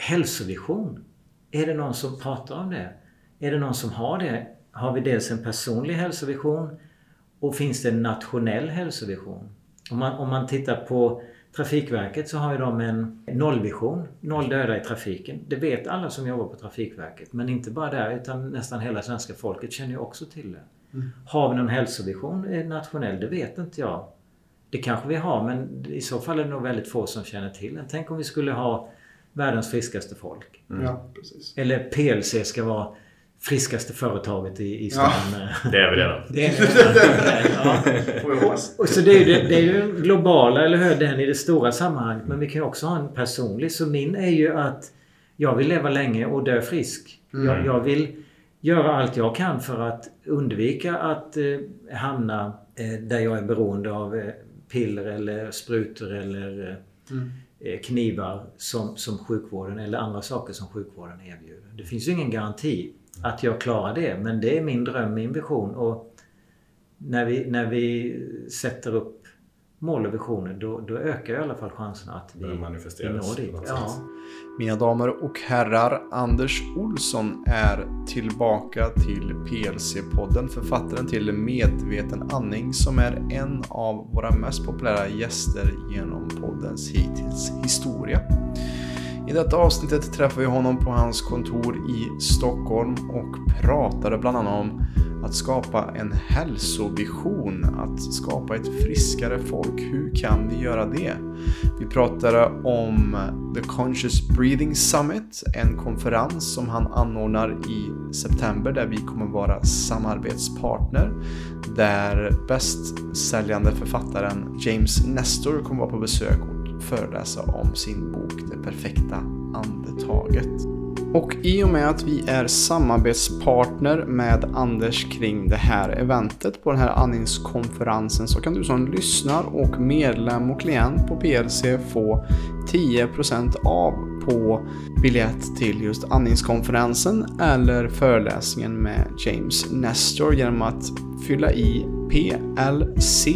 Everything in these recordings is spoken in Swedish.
hälsovision. Är det någon som pratar om det? Är det någon som har det? Har vi dels en personlig hälsovision och finns det en nationell hälsovision? Om man, om man tittar på Trafikverket så har ju de en nollvision. Noll döda i trafiken. Det vet alla som jobbar på Trafikverket. Men inte bara där utan nästan hela svenska folket känner ju också till det. Mm. Har vi någon hälsovision nationell? Det vet inte jag. Det kanske vi har men i så fall är det nog väldigt få som känner till den. Tänk om vi skulle ha världens friskaste folk. Mm. Ja, Eller PLC ska vara friskaste företaget i, i stan. Ja, det är vi redan. Det är, ja. och, så det är, ju, det är ju globala, eller hur? Den i det stora sammanhanget. Men vi kan också ha en personlig. Så min är ju att jag vill leva länge och dö frisk. Mm. Jag, jag, vill göra allt jag kan för att undvika att eh, hamna eh, där jag är beroende av eh, piller eller sprutor eller eh, mm. Eh, knivar som, som sjukvården eller andra saker som sjukvården erbjuder. Det finns ju ingen garanti att jag klarar det. Men det är min dröm, min vision. Och när vi, när vi sätter upp mål och visioner då, då ökar i alla fall chanserna att vi, vi når dit. Ja. Mina damer och herrar, Anders Olsson är tillbaka till PLC-podden. Författaren till Medveten andning som är en av våra mest populära gäster genom poddens hittills historia. I detta avsnittet träffade vi honom på hans kontor i Stockholm och pratade bland annat om att skapa en hälsovision, att skapa ett friskare folk. Hur kan vi göra det? Vi pratade om The Conscious Breathing Summit, en konferens som han anordnar i september där vi kommer vara samarbetspartner. Där bästsäljande författaren James Nestor kommer vara på besök och föreläsa om sin bok Det perfekta andetaget. Och i och med att vi är samarbetspartner med Anders kring det här eventet på den här andningskonferensen så kan du som lyssnar och medlem och klient på PLC få 10% av på biljett till just andningskonferensen eller föreläsningen med James Nestor genom att fylla i PLC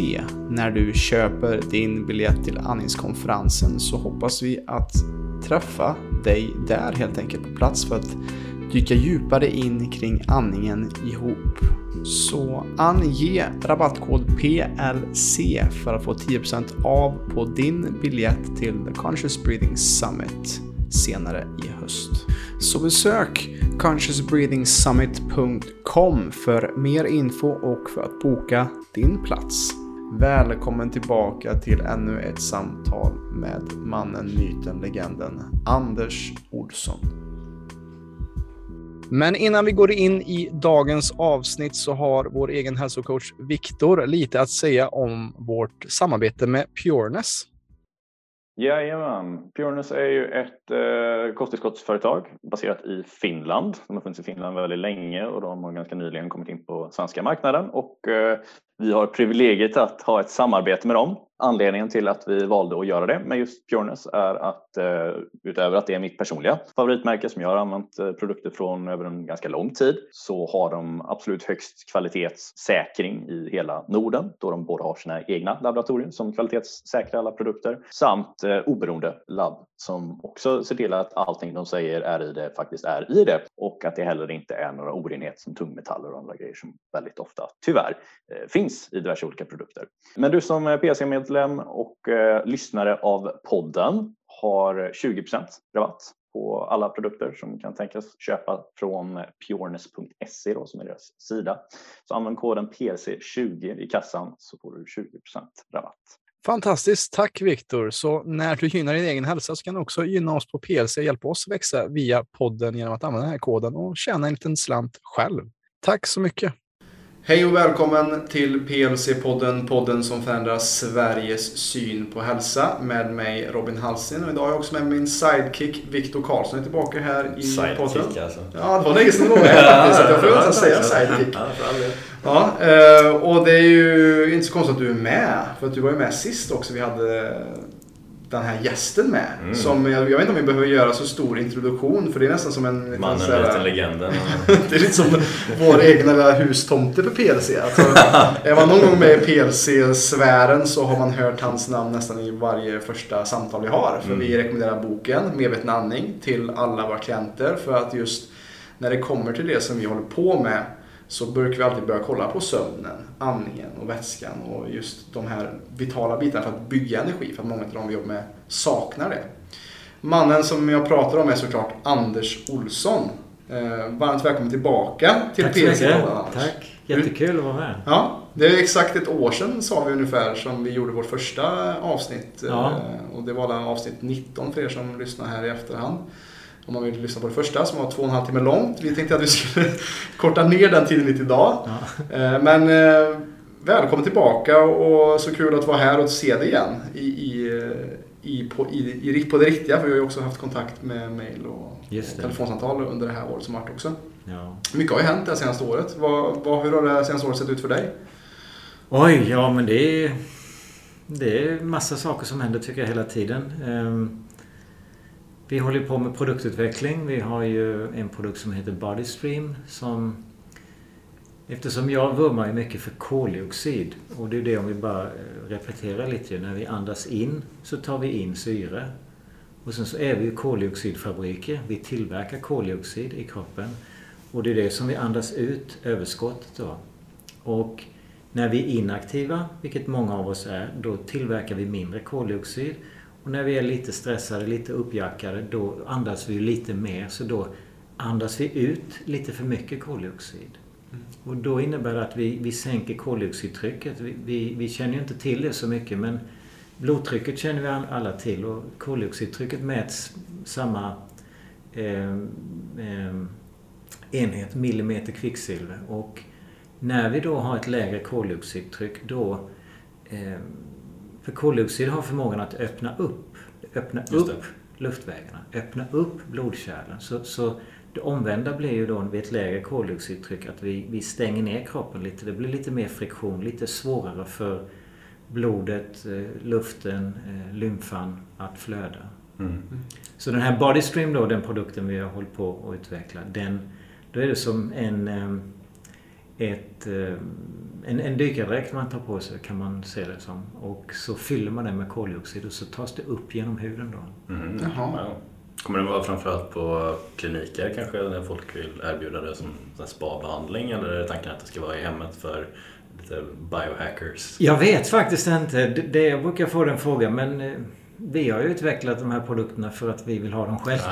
när du köper din biljett till andningskonferensen så hoppas vi att träffa dig där helt enkelt på plats för att dyka djupare in kring andningen ihop. Så ange rabattkod PLC för att få 10% av på din biljett till The Conscious Breathing Summit senare i höst. Så besök consciousbreathingsummit.com för mer info och för att boka din plats. Välkommen tillbaka till ännu ett samtal med mannen, myten, legenden Anders Olsson. Men innan vi går in i dagens avsnitt så har vår egen hälsocoach Viktor lite att säga om vårt samarbete med Pureness. Jajamän. Pureness är ju ett eh, kosttillskottsföretag baserat i Finland. De har funnits i Finland väldigt länge och de har ganska nyligen kommit in på svenska marknaden och eh, vi har privilegiet att ha ett samarbete med dem. Anledningen till att vi valde att göra det med just Pureness är att eh, utöver att det är mitt personliga favoritmärke som jag har använt eh, produkter från över en ganska lång tid så har de absolut högst kvalitetssäkring i hela Norden då de både har sina egna laboratorier som kvalitetssäkrar alla produkter samt eh, oberoende labb som också ser till att allting de säger är i det faktiskt är i det och att det heller inte är några orenheter som tungmetaller och andra grejer som väldigt ofta tyvärr eh, finns i diverse olika produkter. Men du som PC-medlem och eh, lyssnare av podden har 20% rabatt på alla produkter som kan tänkas köpa från pureness.se som är deras sida. Så använd koden PC20 i kassan så får du 20% rabatt. Fantastiskt, tack Viktor. Så när du gynnar din egen hälsa så kan du också gynna oss på PLC och hjälpa oss växa via podden genom att använda den här koden och tjäna en liten slant själv. Tack så mycket. Hej och välkommen till PLC-podden, podden som förändrar Sveriges syn på hälsa med mig Robin Halsin och idag har jag också med min sidekick Viktor Karlsson är tillbaka här i sidekick, podden. Sidekick alltså? Ja, det var länge sedan det var här faktiskt. Jag får nästan säga sidekick. Ja, eh, och det är ju inte så konstigt att du är med. För att du var ju med sist också. Vi hade den här gästen med. Mm. Som, jag, jag, vet inte om vi behöver göra så stor introduktion för det är nästan som en... Mannen, myten, legenden. det är lite som vår egna lilla hustomte för PLC. Alltså, är man någon gång med i PLC-sfären så har man hört hans namn nästan i varje första samtal vi har. För mm. vi rekommenderar boken Medveten andning till alla våra klienter för att just när det kommer till det som vi håller på med så brukar vi alltid börja kolla på sömnen, andningen och vätskan och just de här vitala bitarna för att bygga energi. För att många av de vi jobbar med saknar det. Mannen som jag pratar om är såklart Anders Olsson. Eh, varmt välkommen tillbaka till Tack så mycket. Tack. Jättekul att vara med. Ja, det är exakt ett år sedan sa vi ungefär som vi gjorde vårt första avsnitt. Ja. Eh, och det var avsnitt 19 för er som lyssnar här i efterhand. Om man vill lyssna på det första som var två och en halv timme långt. Vi tänkte att vi skulle korta ner den tiden lite idag. Ja. Eh, men eh, välkommen tillbaka och så kul att vara här och se dig igen i, i, i, på, i, på det riktiga. För vi har ju också haft kontakt med mail och telefonsamtal under det här året som varit också. Ja. Mycket har ju hänt det senaste året. Vad, vad, hur har det senaste året sett ut för dig? Oj, ja men det är, det är massa saker som händer tycker jag hela tiden. Vi håller på med produktutveckling. Vi har ju en produkt som heter Bodystream som Eftersom jag vurmar mycket för koldioxid och det är det om vi bara eh, repeterar lite. När vi andas in så tar vi in syre. Och sen så är vi koldioxidfabriker. Vi tillverkar koldioxid i kroppen. Och det är det som vi andas ut, överskottet då. Och när vi är inaktiva, vilket många av oss är, då tillverkar vi mindre koldioxid. Och när vi är lite stressade, lite uppjackade, då andas vi lite mer. Så då andas vi ut lite för mycket koldioxid. Mm. Och då innebär det att vi, vi sänker koldioxidtrycket. Vi, vi, vi, känner ju inte till det så mycket men blodtrycket känner vi alla till och koldioxidtrycket mäts samma eh, eh, enhet, millimeter kvicksilver. Och när vi då har ett lägre koldioxidtryck då eh, för koldioxid har förmågan att öppna upp, öppna upp luftvägarna, öppna upp blodkärlen. Så, så det omvända blir ju då vid ett lägre koldioxidtryck att vi, vi stänger ner kroppen lite. Det blir lite mer friktion, lite svårare för blodet, eh, luften, eh, lymfan att flöda. Mm. Så den här Bodystream då, den produkten vi har hållit på att utveckla, den, då är det som en eh, ett, eh, en, en dykardräkt man tar på sig kan man se det som. Och så fyller man den med koldioxid och så tas det upp genom huden då. Mm. Jaha. Kommer det vara framförallt på kliniker kanske när folk vill erbjuda det som spa-behandling eller är tanken att det ska vara i hemmet för lite biohackers? Jag vet faktiskt inte. Det, det, jag brukar få den frågan men eh, vi har ju utvecklat de här produkterna för att vi vill ha dem själva.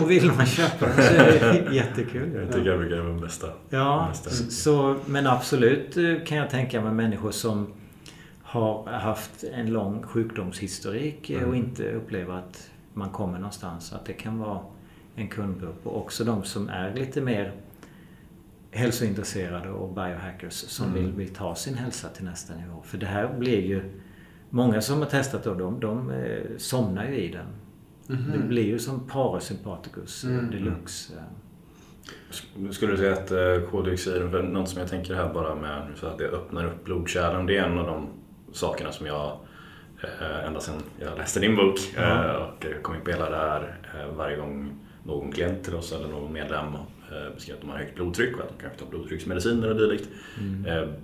Och vill man köpa dem så är det jättekul. Jag tycker jag brukar vara den bästa. Ja, bästa. Så, men absolut eh, kan jag tänka mig människor som har haft en lång sjukdomshistorik mm. och inte upplever att man kommer någonstans. Att det kan vara en kundgrupp och också de som är lite mer hälsointresserade och biohackers som mm. vill, vill ta sin hälsa till nästa nivå. För det här blir ju Många som har testat då, de, de eh, somnar ju i den. Mm -hmm. Det blir ju som parasympaticus eh, mm. deluxe. Eh. Skulle du säga att koldioxid, för något som jag tänker här bara med att det öppnar upp blodkärlen, det är en av de sakerna som jag ända sedan jag läste din bok mm. och kom in på hela det här varje gång någon klient till oss eller någon medlem beskriver att de har högt blodtryck och att de kanske tar blodtrycksmediciner och dylikt. Mm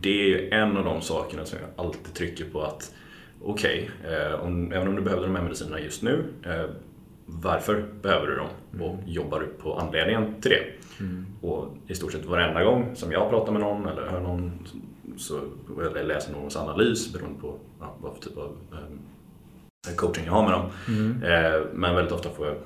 det är ju en av de sakerna som jag alltid trycker på att okej, okay, eh, även om du behöver de här medicinerna just nu, eh, varför behöver du dem? Mm. Och jobbar du på anledningen till det? Mm. Och i stort sett varenda gång som jag pratar med någon eller hör någon så, eller läser någons analys beroende på ja, vad för typ av eh, coaching jag har med dem. Mm. Eh, men väldigt ofta får jag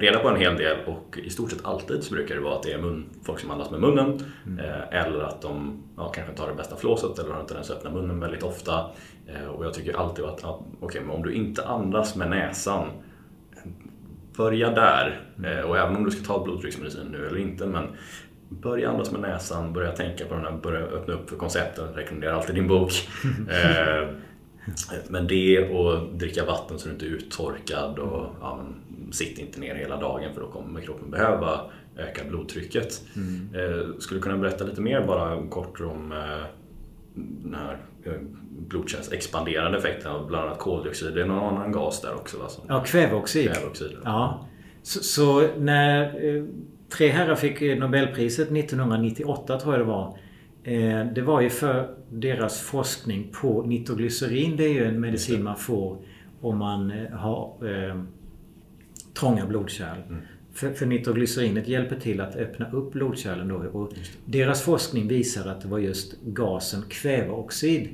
reda på en hel del och i stort sett alltid så brukar det vara att det är mun, folk som andas med munnen mm. Eh, eller att de ja, kanske tar det bästa flåset eller har inte ens öppnat munnen väldigt ofta. Eh, och jag tycker alltid att, att okay, men om du inte andas med näsan Börja där. Mm. Och även om du ska ta blodtrycksmedicin nu eller inte men Börja andas med näsan, börja tänka på den här, börja öppna upp för koncepten. Rekommenderar alltid din bok. Men det och dricka vatten så du inte är uttorkad och ja, men, sitt inte ner hela dagen för då kommer kroppen behöva öka blodtrycket. Mm. Eh, skulle du kunna berätta lite mer bara kort om eh, den här blodkärlsexpanderande effekten av bland annat koldioxid. Det är någon annan gas där också va? Som Ja, kväveoxid. kväveoxid. Ja. Så, så när eh, tre herrar fick eh, Nobelpriset 1998 tror jag det var. Eh, det var ju för deras forskning på nitroglycerin. Det är ju en medicin man får om man eh, har eh, trånga blodkärl. För, för nitroglycerinet hjälper till att öppna upp blodkärlen då. Och deras forskning visar att det var just gasen kväveoxid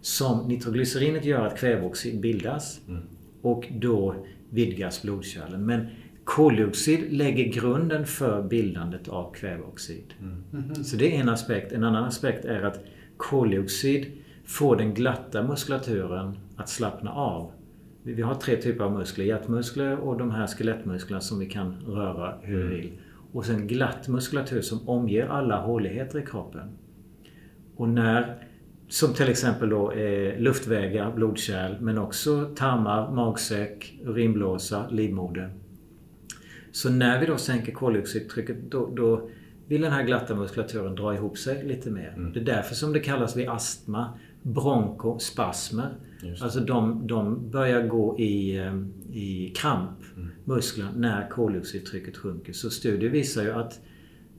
som nitroglycerinet gör att kväveoxid bildas. Och då vidgas blodkärlen. Men koldioxid lägger grunden för bildandet av kväveoxid. Så det är en aspekt. En annan aspekt är att koldioxid får den glatta muskulaturen att slappna av. Vi vi har tre typer av muskler. Hjärtmuskler och de här skelettmusklerna som vi kan röra hur vi vill. Och sen glatt muskulatur som omger alla håligheter i kroppen. Och när, som till exempel då eh, luftvägar, blodkärl, men också tarmar, magsäck, urinblåsa, livmoder. Så när vi då sänker koldioxidtrycket då, då vill den här glatta muskulaturen dra ihop sig lite mer. Det är därför som det kallas vid astma bronkospasmer. Alltså de, de börjar gå i, eh, i kramp, musklerna, när koldioxidtrycket sjunker. Så studier visar ju att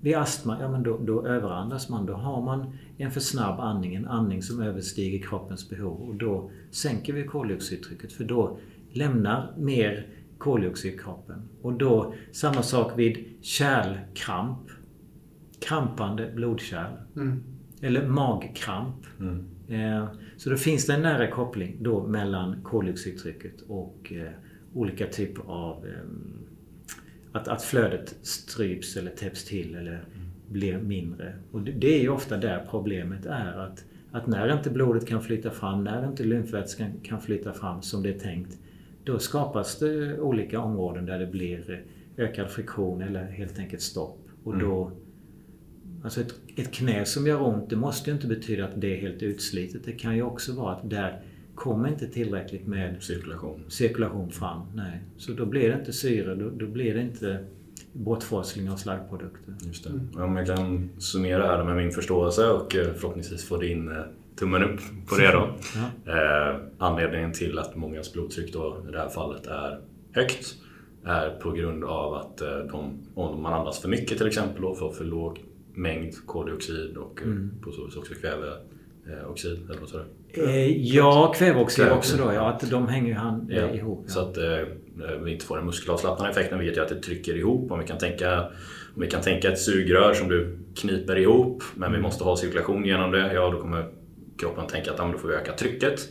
vid astma, ja men då, då överandas man. Då har man en för snabb andning, en andning som överstiger kroppens behov. Och då sänker vi koldioxidtrycket för då lämnar mer koldioxid kroppen. Och då samma sak vid kärlkramp. Krampande blodkärl. Eller magkramp. Eh, Så då finns det en nära koppling då mellan koldioxidtrycket och eh, olika typer av eh, att, att flödet stryps eller täpps till eller blir mindre. Och det, det är ju ofta där problemet är. Att, att när inte blodet kan flytta fram, när inte lymfvätskan kan flytta fram som det är tänkt. Då skapas det olika områden där det blir ökad friktion eller helt enkelt stopp. Och då Alltså ett, ett knä som gör ont, det måste ju inte betyda att det är helt utslitet. Det kan ju också vara att där kommer inte tillräckligt med Cirkulation. cirkulation fram. Nej. Så då blir det inte syre, då, då blir det inte bortforsling av slaggprodukter. Just det. Om jag kan summera här med min förståelse och eh, förhoppningsvis få din tummen upp på det då. Ja. Eh, anledningen till att mångas blodtryck då i det här fallet är högt är på grund av att eh, de, om man andas för mycket till exempel och får för låg mängd koldioxid och eh, på så vis också kväveoxid. Eller vad? Eh, ja, kväveoxid också då. Ja, att de hänger ju hand, Ja, eh, ihop. Ja. Så att eh, vi inte får den muskelavslappnande effekten vilket gör att det trycker ihop. Om vi kan tänka, om vi kan tänka ett sugrör som du kniper ihop men vi måste ha cirkulation genom det. Ja, då kommer kroppen tänka att men då får vi öka trycket.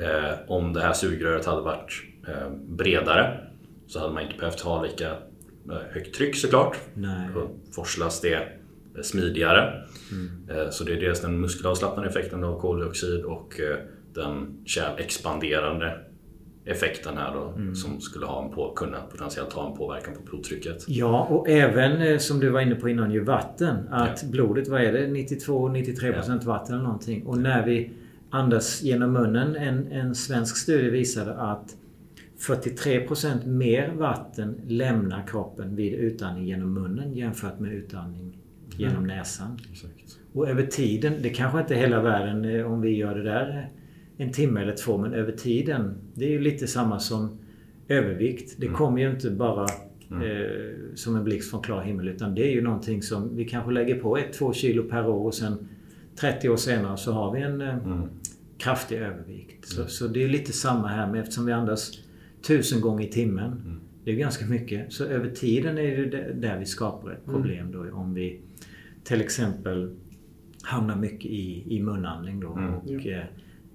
Eh, om det här sugröret hade varit eh, bredare så hade man inte behövt ha lika eh, högt tryck såklart. Nej. Då forslas det eh, smidigare. Eh, Så det är dels den muskelavslappnande effekten av koldioxid och den kärlexpanderande effekten här då som skulle ha en på, kunna potentiellt ha en påverkan på blodtrycket. Ja, och även eh, som du var inne på innan ju vatten. Att blodet, vad är det? 92-93% vatten eller någonting. Och när vi andas genom munnen. En, en svensk studie visade att 43% mer vatten lämnar kroppen vid utandning genom munnen jämfört med utandning genom näsan. Exakt. Och över tiden, det kanske inte är hela världen eh, om vi gör det där en timme eller två, men över tiden. Det är ju lite samma som övervikt. Det kommer ju inte bara eh, som en blixt från klar himmel utan det är ju någonting som vi kanske lägger på 1-2 kilo per år och sen 30 år senare så har vi en eh, kraftig övervikt. Så, så det är lite samma här med eftersom vi andas tusen gånger i timmen. Det är ganska mycket. Så över tiden är det där- vi skapar ett problem då om vi till exempel hamnar mycket i, i munandning då och eh,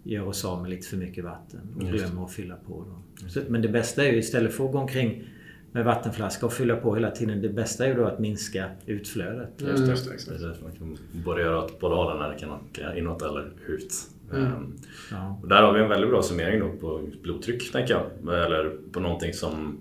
gör oss av med lite för mycket vatten och Just glömmer att fylla på. Då. Så, men det bästa är ju istället för att gå omkring med vattenflaska och fylla på hela tiden. Det bästa är ju då att minska utflödet. Just det, exakt. Det är därför man kan både göra åt båda hållen när det kan åka inåt eller ut. Ehm, Ja. Och där har vi en väldigt bra summering då på blodtryck, tänker jag. Eller på någonting som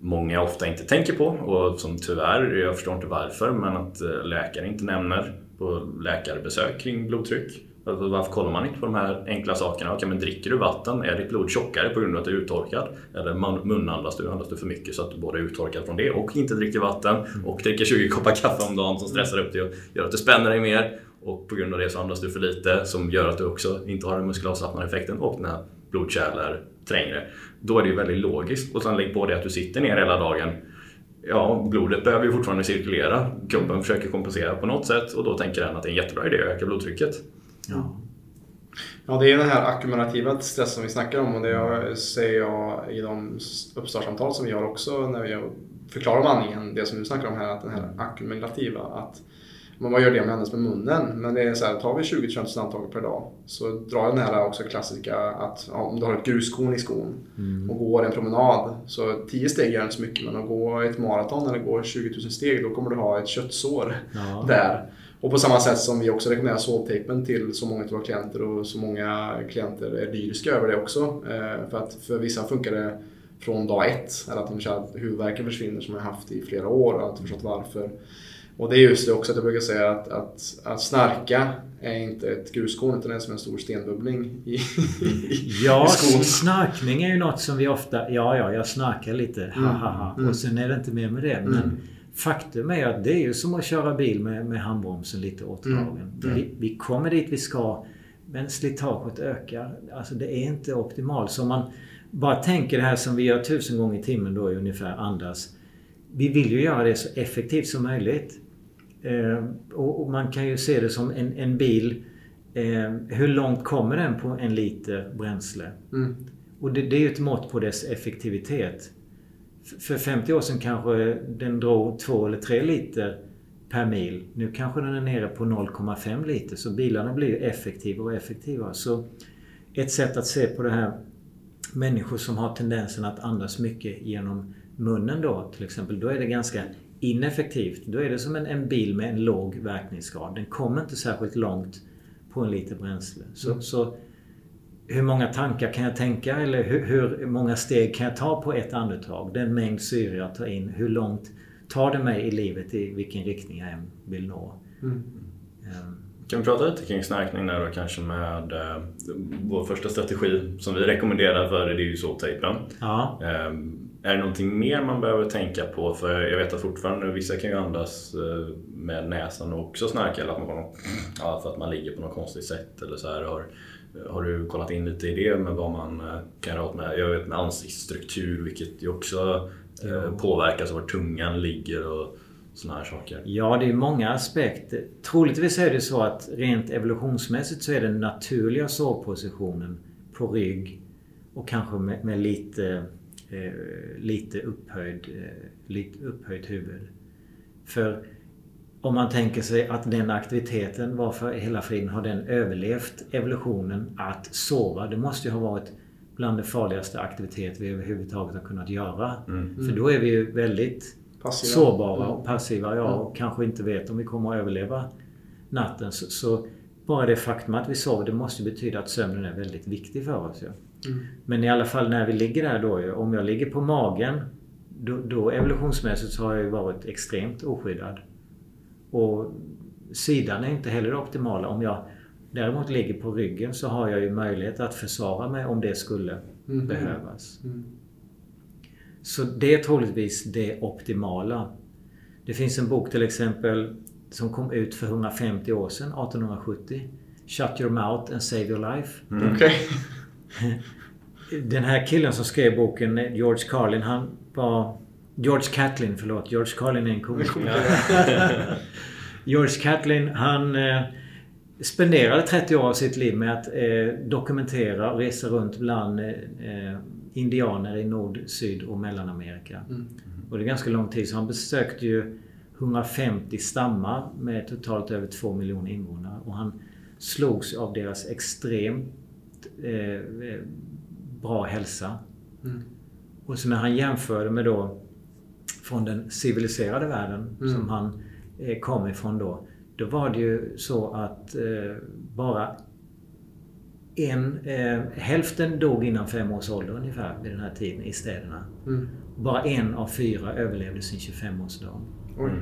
många ofta inte tänker på och som tyvärr, jag förstår inte varför, men att eh, läkare inte nämner på läkarbesök kring blodtryck. Varför kollar man inte på de här enkla sakerna? Okej, men dricker du vatten? Är ditt blod tjockare på grund av att du är uttorkad? Eller munandas du? Andas du för mycket så att du både är uttorkad från det och inte dricker vatten och dricker 20 koppar kaffe om dagen som stressar upp dig och gör att du spänner dig mer? och på grund av det så andas du för lite som gör att du också inte har den muskelavslappnande effekten och dina blodkärl är trängre. Då är det ju väldigt logiskt. Och sen lägg på det att du sitter ner hela dagen. Ja, blodet behöver ju fortfarande cirkulera. Kroppen försöker kompensera på något sätt och då tänker den att det är en jättebra idé att öka blodtrycket. Ja. Ja, det är den här ackumulativa stress som vi snackar om och det säger jag i de uppstartssamtal som vi har också när vi förklarar om andningen, det som du snackar om här, att den här ackumulativa, att man gör det med endast med munnen. Men det är så här, tar vi 20 km andetag per dag så drar den här också klassiska att ja, om du har ett gruskorn i skon mm. och går en promenad så 10 steg gör inte så mycket men att gå ett maraton eller gå 20 000 steg då kommer du ha ett köttsår ja. där. Och på samma sätt som vi också rekommenderar sovtejpen till så många av våra klienter och så många klienter är lyriska över det också. Eh, för att för vissa funkar det från dag ett. Eller att de känner att huvudvärken försvinner som jag haft i flera år och inte förstått varför. Och det är just det också att jag brukar säga att, att, att snarka är inte ett gruskorn utan det är som en stor stenbubbling i, ja, i skon. snarkning är ju något som vi ofta... Ja, ja, jag snarkar lite. Ha, ha, ha. Mm. Och sen är det inte mer med det. Men mm. Faktum är att det är ju som att köra bil med, med handbromsen lite åtdragen. Mm. Vi, vi kommer dit vi ska men slitaget ökar. Alltså det är inte optimalt. Så om man bara tänker det här som vi gör tusen gånger i timmen då ungefär, andas. Vi vill ju göra det så effektivt som möjligt. Eh, och, och, man kan ju se det som en, en bil. Eh, hur långt kommer den på en liter bränsle? Mm. Och det, det, är ju ett mått på dess effektivitet. För 50 år sedan kanske den drog 2 eller 3 liter per mil. Nu kanske den är nere på 0,5 liter. Så bilarna blir effektivare och effektivare. Så ett sätt att se på det här människor som har tendensen att andas mycket genom munnen då till exempel. Då är det ganska ineffektivt. Då är det som en, en bil med en låg verkningsgrad. Den kommer inte särskilt långt på en liter bränsle. Så, mm. så hur många tankar kan jag tänka eller hur, hur, många steg kan jag ta på ett andetag? Den mängd syre jag tar in. Hur långt tar det mig i livet i vilken riktning jag än vill nå? Mm. Um, kan vi prata lite kring snarkning där då kanske med eh, vår första strategi som vi rekommenderar för det är ju såltejpen. Ja. Eh, är det någonting mer man behöver tänka på? För jag vet att fortfarande vissa kan ju andas eh, med näsan och också snarka eller att man, ja, för att man ligger på något konstigt sätt eller så här. Har, har du kollat in lite i det med vad man eh, kan göra med, jag vet med ansiktsstruktur vilket ju också eh, påverkas av var tungan ligger och sådana här saker? Ja, det är många aspekter. Troligtvis är det så att rent evolutionsmässigt så är den naturliga sovpositionen på rygg och kanske med, med lite, eh, lite, upphöjd, eh, lite upphöjt huvud. För om man tänker sig att den aktiviteten, varför hela friden har den överlevt evolutionen att sova? Det måste ju ha varit bland det farligaste aktivitet vi överhuvudtaget har kunnat göra. Mm. För då är vi ju väldigt passiva. sårbara och passiva. Ja, och kanske inte vet om vi kommer att överleva natten. Så, så bara det faktum att vi sover, det måste betyda att sömnen är väldigt viktig för oss. Ja. Mm. Men i alla fall när vi ligger där då, om jag ligger på magen då, då evolutionsmässigt så har jag ju varit extremt oskyddad. Och sidan är inte heller optimala. Om jag däremot ligger på ryggen så har jag ju möjlighet att försvara mig om det skulle mm. behövas. Mm. Så det är troligtvis det optimala. Det finns en bok till exempel som kom ut för 150 år sedan, 1870. Shut your mouth and save your life. Mm. Okay. Den här killen som skrev boken, George Carlin, han var... George Catlin, förlåt. George Carlin är en komiker. George Catlin, han eh, spenderade 30 år av sitt liv med att eh, dokumentera och resa runt bland eh, eh indianer i Nord-, Syd och Mellanamerika. Mm. Och det är ganska lång tid. Så han besökte ju 150 stammar med totalt över 2 miljoner invånare. Och han slogs av deras extremt eh, bra hälsa. Mm. Och så när han jämförde med då från den civiliserade världen mm. som han eh, kom ifrån då. Då var det ju så att eh, bara en, eh, hälften dog innan fem års ålder ungefär vid den här tiden i städerna. Mm. Bara en av fyra överlevde sin 25-årsdag. Mm.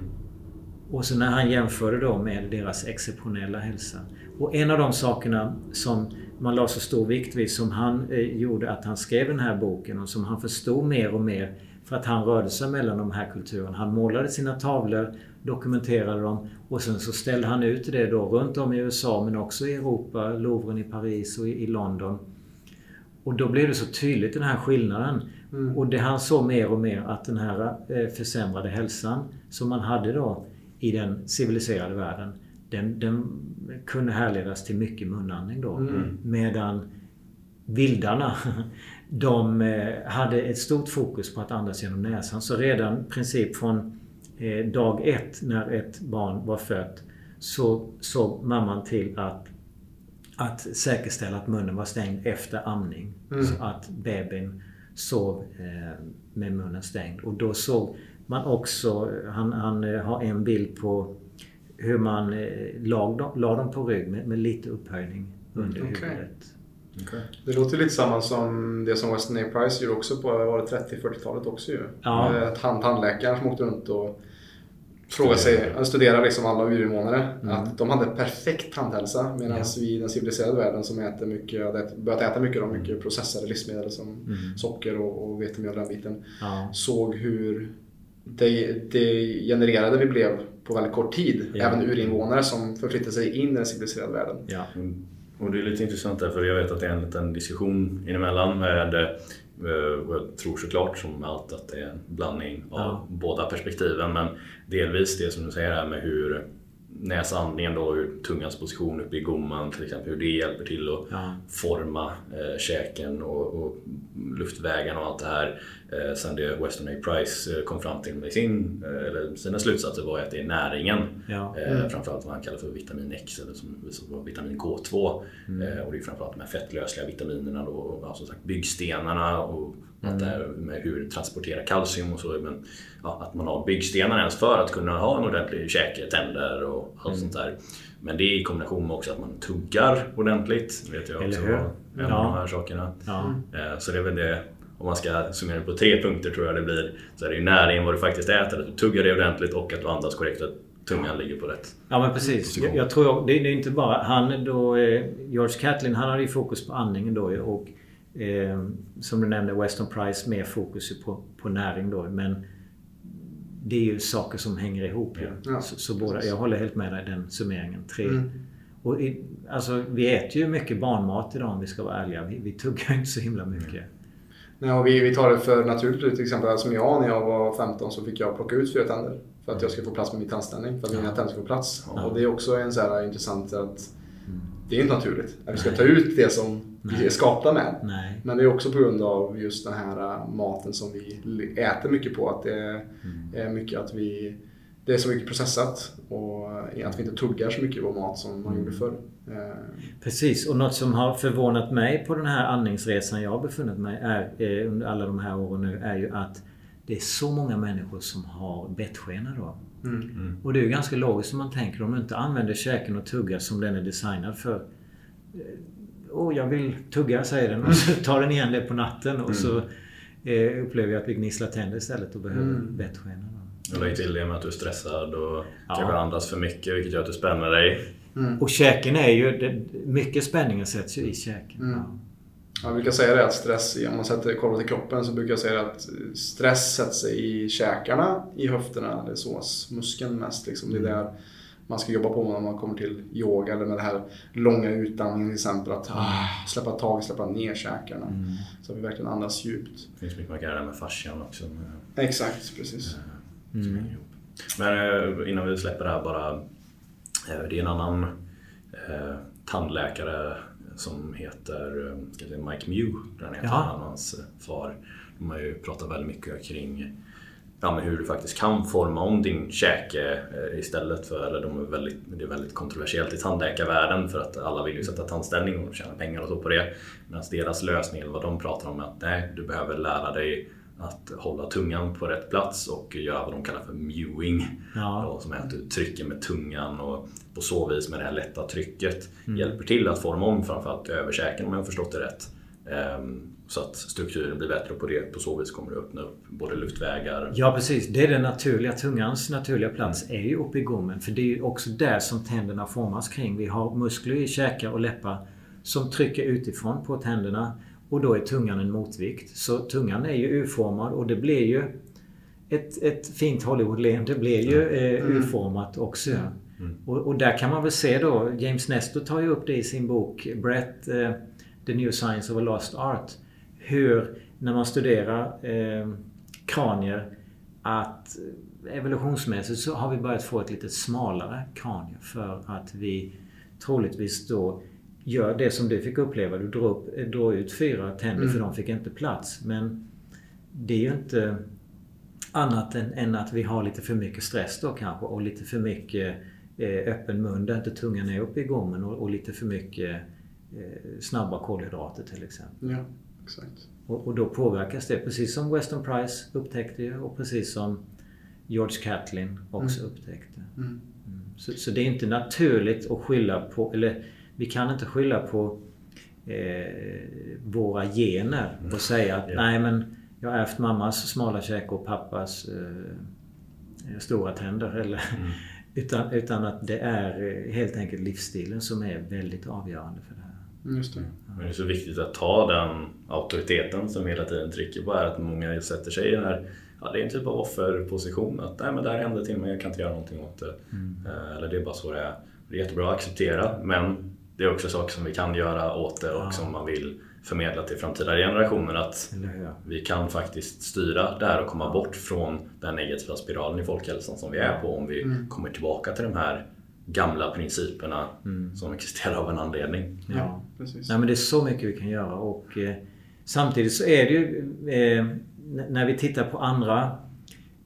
Och så när han jämförde då med deras exceptionella hälsa. Och en av de sakerna som man la så stor vikt vid som han eh, gjorde att han skrev den här boken och som han förstod mer och mer För att han rörde sig mellan de här kulturerna. Han målade sina tavlor, dokumenterade dem och sen så ställde han ut det då runt om i USA men också i Europa, Louvren i Paris och i London. Och då blev det så tydligt den här skillnaden. Mm. Och det han såg mer och mer att den här eh, försämrade hälsan som man hade då i den civiliserade världen. Den, den kunde härledas till mycket munandning då. Mm. Medan vildarna de eh, hade ett stort fokus på att andas genom näsan. Så redan i princip från eh, dag ett när ett barn var fött så såg mamman till att, att säkerställa att munnen var stängd efter amning. Mm. Så att bebisen sov eh, med munnen stängd. Och då såg man också, han, han har en bild på hur man la, la dem på rygg med, med lite upphöjning under mm, okay. huvudet. Okay. Det låter lite samma som det som Weston A. Price gjorde också på 30-40-talet också ju. Ja. Att han, tandläkaren som åkte runt och frågade sig, studerade liksom alla urinvånare. Mm. Att de hade perfekt tandhälsa medan ja. vi i den civiliserade världen som äter mycket, börjat äta mycket av mycket processade livsmedel som mm. socker och, och vetemjöl den biten. Ja. Såg hur det, det genererade vi blev på väldigt kort tid. Ja. Även urinvånare som förflyttade sig in i den civiliserade världen. Ja. Mm. Och det är lite intressant där för jag vet att det är en liten diskussion inemellan med eh, jag tror såklart som allt att det är en blandning av ja. båda perspektiven men delvis det som du säger här med hur näsandningen då, hur tungans position uppe i gomman till exempel, hur det hjälper till att ja. forma eh, käken och, och luftvägarna och allt det här. Eh, sen det Weston A. Price eh, kom fram till med sin, eh, eller sina slutsatser var att det är näringen. Ja. Eh, mm. Framförallt vad han kallar för vitamin X eller som var vitamin K2. Mm. Eh, och det är framförallt de här fettlösliga vitaminerna då, alltså sagt byggstenarna och Mm. Att det här med hur det transporterar kalcium och så. Men, ja, att man har byggstenar ens för att kunna ha en ordentlig käke, tänder och allt mm. sånt där. Men det i kombination med också att man tuggar ordentligt. vet jag också. Eller hur? Ja. av de här sakerna. Ja. Eh, så det är väl det om man ska summera på tre punkter tror jag det blir. Så är det ju näringen, vad du faktiskt äter, att du tuggar det ordentligt och att du andas korrekt. Att tungan ligger på rätt Ja men precis. Jag, jag tror det, det är inte bara han då, eh, George Catlin, han hade ju fokus på andningen då och Eh, som du nämnde, Weston Price, mer fokus på, på näring då. Men det är ju saker som hänger ihop. Ja. ja så, så båda, jag håller helt med dig i den summeringen. Tre. Mm. Och i, alltså, vi äter ju mycket barnmat idag om vi ska vara ärliga. Vi, vi tuggar inte så himla mycket. Nej, och vi, vi tar det för naturligt. Till exempel som jag när jag var 15 så fick jag plocka ut fyra tänder. För att jag ska få plats med min tandställning. För att mina tänder ska få plats. Ja. Och det är också en så här intressant att mm. det är inte naturligt. Att vi ska ta ut det som vi är skapta med. Nej. Men det är också på grund av just den här äh, maten som vi äter mycket på. Att det mm. är mycket att vi det är så mycket processat och äh, att vi inte tuggar så mycket vår mat som man mm. gjorde förr. Äh. Precis, och något som har förvånat mig på den här andningsresan jag har befunnit mig är, eh, under alla de här åren nu är ju att det är så många människor som har bettskena då. Mm. Mm. Och det är ju ganska logiskt om man tänker om du inte använder käken och tuggar som den är designad för Åh, jag vill tugga, säger den. Och så tar den igen det på natten och så eh, upplever jag att vi gnisslar tänder istället och behöver mm. bettskena. Och lägg till det med att du är stressad och ja. kanske andas för mycket vilket gör att du spänner dig. Mm. Och käken är ju... Det, mycket spänningen sätts ju i käken. Mm. Ja. Jag brukar säga det att stress, om man sätter, kollar till kroppen så brukar jag säga att stress sätter sig i käkarna, i höfterna, det är såsmuskeln mest. Liksom. Det är mm. där man ska jobba på när man kommer till yoga eller med det här långa utandningen till exempel. Att ah, släppa tag, släppa ner käkarna. Mm. Så att vi verkligen andas djupt. Det finns mycket man kan göra med fascian också. Exakt, precis. Mm. Men eh, innan vi släpper det här bara. Eh, det är en annan eh, tandläkare som heter ska säga, Mike Mew. Den heter han, hans far. De har ju pratat väldigt mycket kring ja, men hur du faktiskt kan forma om din käke eh, istället för, eller de är väldigt, det är väldigt kontroversiellt i tandläkarvärlden för att alla vill ju sätta tandställning och tjäna pengar och så på det. Medan deras lösning, eller vad de pratar om, är att nej, du behöver lära dig att hålla tungan på rätt plats och göra vad de kallar för mewing. Ja. Då, som är att du trycker med tungan och på så vis med det här lätta trycket mm. hjälper till att forma om framförallt överkäken om jag har förstått det rätt. Um, så att strukturen blir bättre och på, det, på så vis kommer det öppna upp både luftvägar... Ja precis, det är den naturliga tungans naturliga plats är ju uppe i gommen. För det är ju också där som tänderna formas kring. Vi har muskler i käkar och läppar som trycker utifrån på tänderna. Och då är tungan en motvikt. Så tungan är ju U-formad och det blir ju ett, ett fint Hollywood-leende blir ju eh, mm. U-format också. Mm. Och, och, där kan man väl se då, James Nestor tar ju upp det i sin bok Brett, eh, The New Science of a Lost Art. Hur, när man studerar eh, kranier, att evolutionsmässigt så har vi börjat få ett lite smalare kranium för att vi troligtvis då gör det som du fick uppleva. Du drar, upp, drar ut fyra tänder mm. för de fick inte plats. Men det är ju inte annat än, än, att vi har lite för mycket stress då kanske och lite för mycket eh, öppen mun där inte tungan är uppe i gommen och, och lite för mycket eh, snabba kolhydrater till exempel. Ja, exakt. Och, och, då påverkas det precis som Weston Price upptäckte och precis som George Catlin också mm. upptäckte. Mm. Mm. Så, så, det är inte naturligt att skylla på, eller vi kan inte skylla på eh, våra gener och säga att nej men jag har ärvt mammas smala käke och pappas eh, stora tänder. Eller, mm. utan, utan att det är eh, helt enkelt livsstilen som är väldigt avgörande för det. Just det. Men det är så viktigt att ta den auktoriteten som hela tiden trycker på här. Att många sätter sig i den här ja, det är en typ av offerposition. Att Nej, men det här hände till mig, jag kan inte göra någonting åt det. Mm. Eh, eller det är bara så det är. Det är jättebra att acceptera men det är också saker som vi kan göra åt det och ja. som man vill förmedla till framtida generationer att vi kan faktiskt styra det här och komma bort från den negativa spiralen i folkhälsan som vi är på om vi mm. kommer tillbaka till de här gamla principerna mm. som existerar av en anledning. Ja, precis. Nej, men det är så mycket vi kan göra och eh, samtidigt så är det ju eh, när vi tittar på andra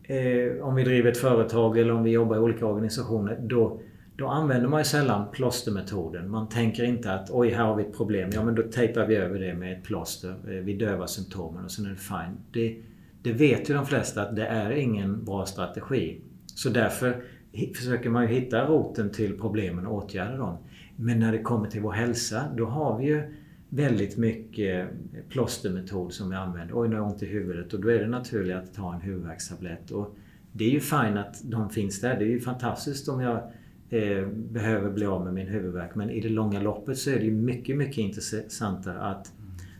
eh, om vi driver ett företag eller om vi jobbar i olika organisationer då då använder man ju sällan plåstermetoden. Man tänker inte att oj, här har vi ett problem. Ja, men då tejpar vi över det med ett plåster. Eh, vi dövar symptomen och sen är det fine. Det, det vet ju de flesta att det är ingen bra strategi. Så därför försöker man ju hitta roten till problemen och åtgärda dem. Men när det kommer till vår hälsa, då har vi ju väldigt mycket plåstermetod som vi använder. Oj, nu har jag ont i huvudet och då är det naturligt att ta en huvudvärkstablett. Och det är ju fint att de finns där. Det är ju fantastiskt om jag eh, behöver bli av med min huvudvärk. Men i det långa loppet så är det ju mycket, mycket intressantare att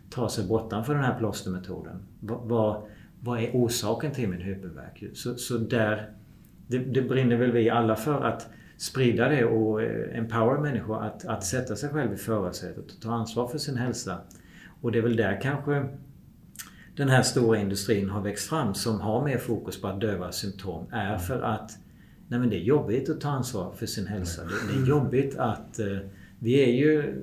ta sig bortanför den här plåstermetoden. Vad, vad är orsaken till min huvudvärk? Så, så där, det, det brinner väl vi alla för att sprida det och eh, empower människor att, att sätta sig själv i förarsätet och ta ansvar för sin hälsa. Och det är väl där kanske den här stora industrin har växt fram som har mer fokus på att döva symptom är för att Nej men det är jobbigt att ta ansvar för sin hälsa. Det, det är jobbigt att... Eh, vi är ju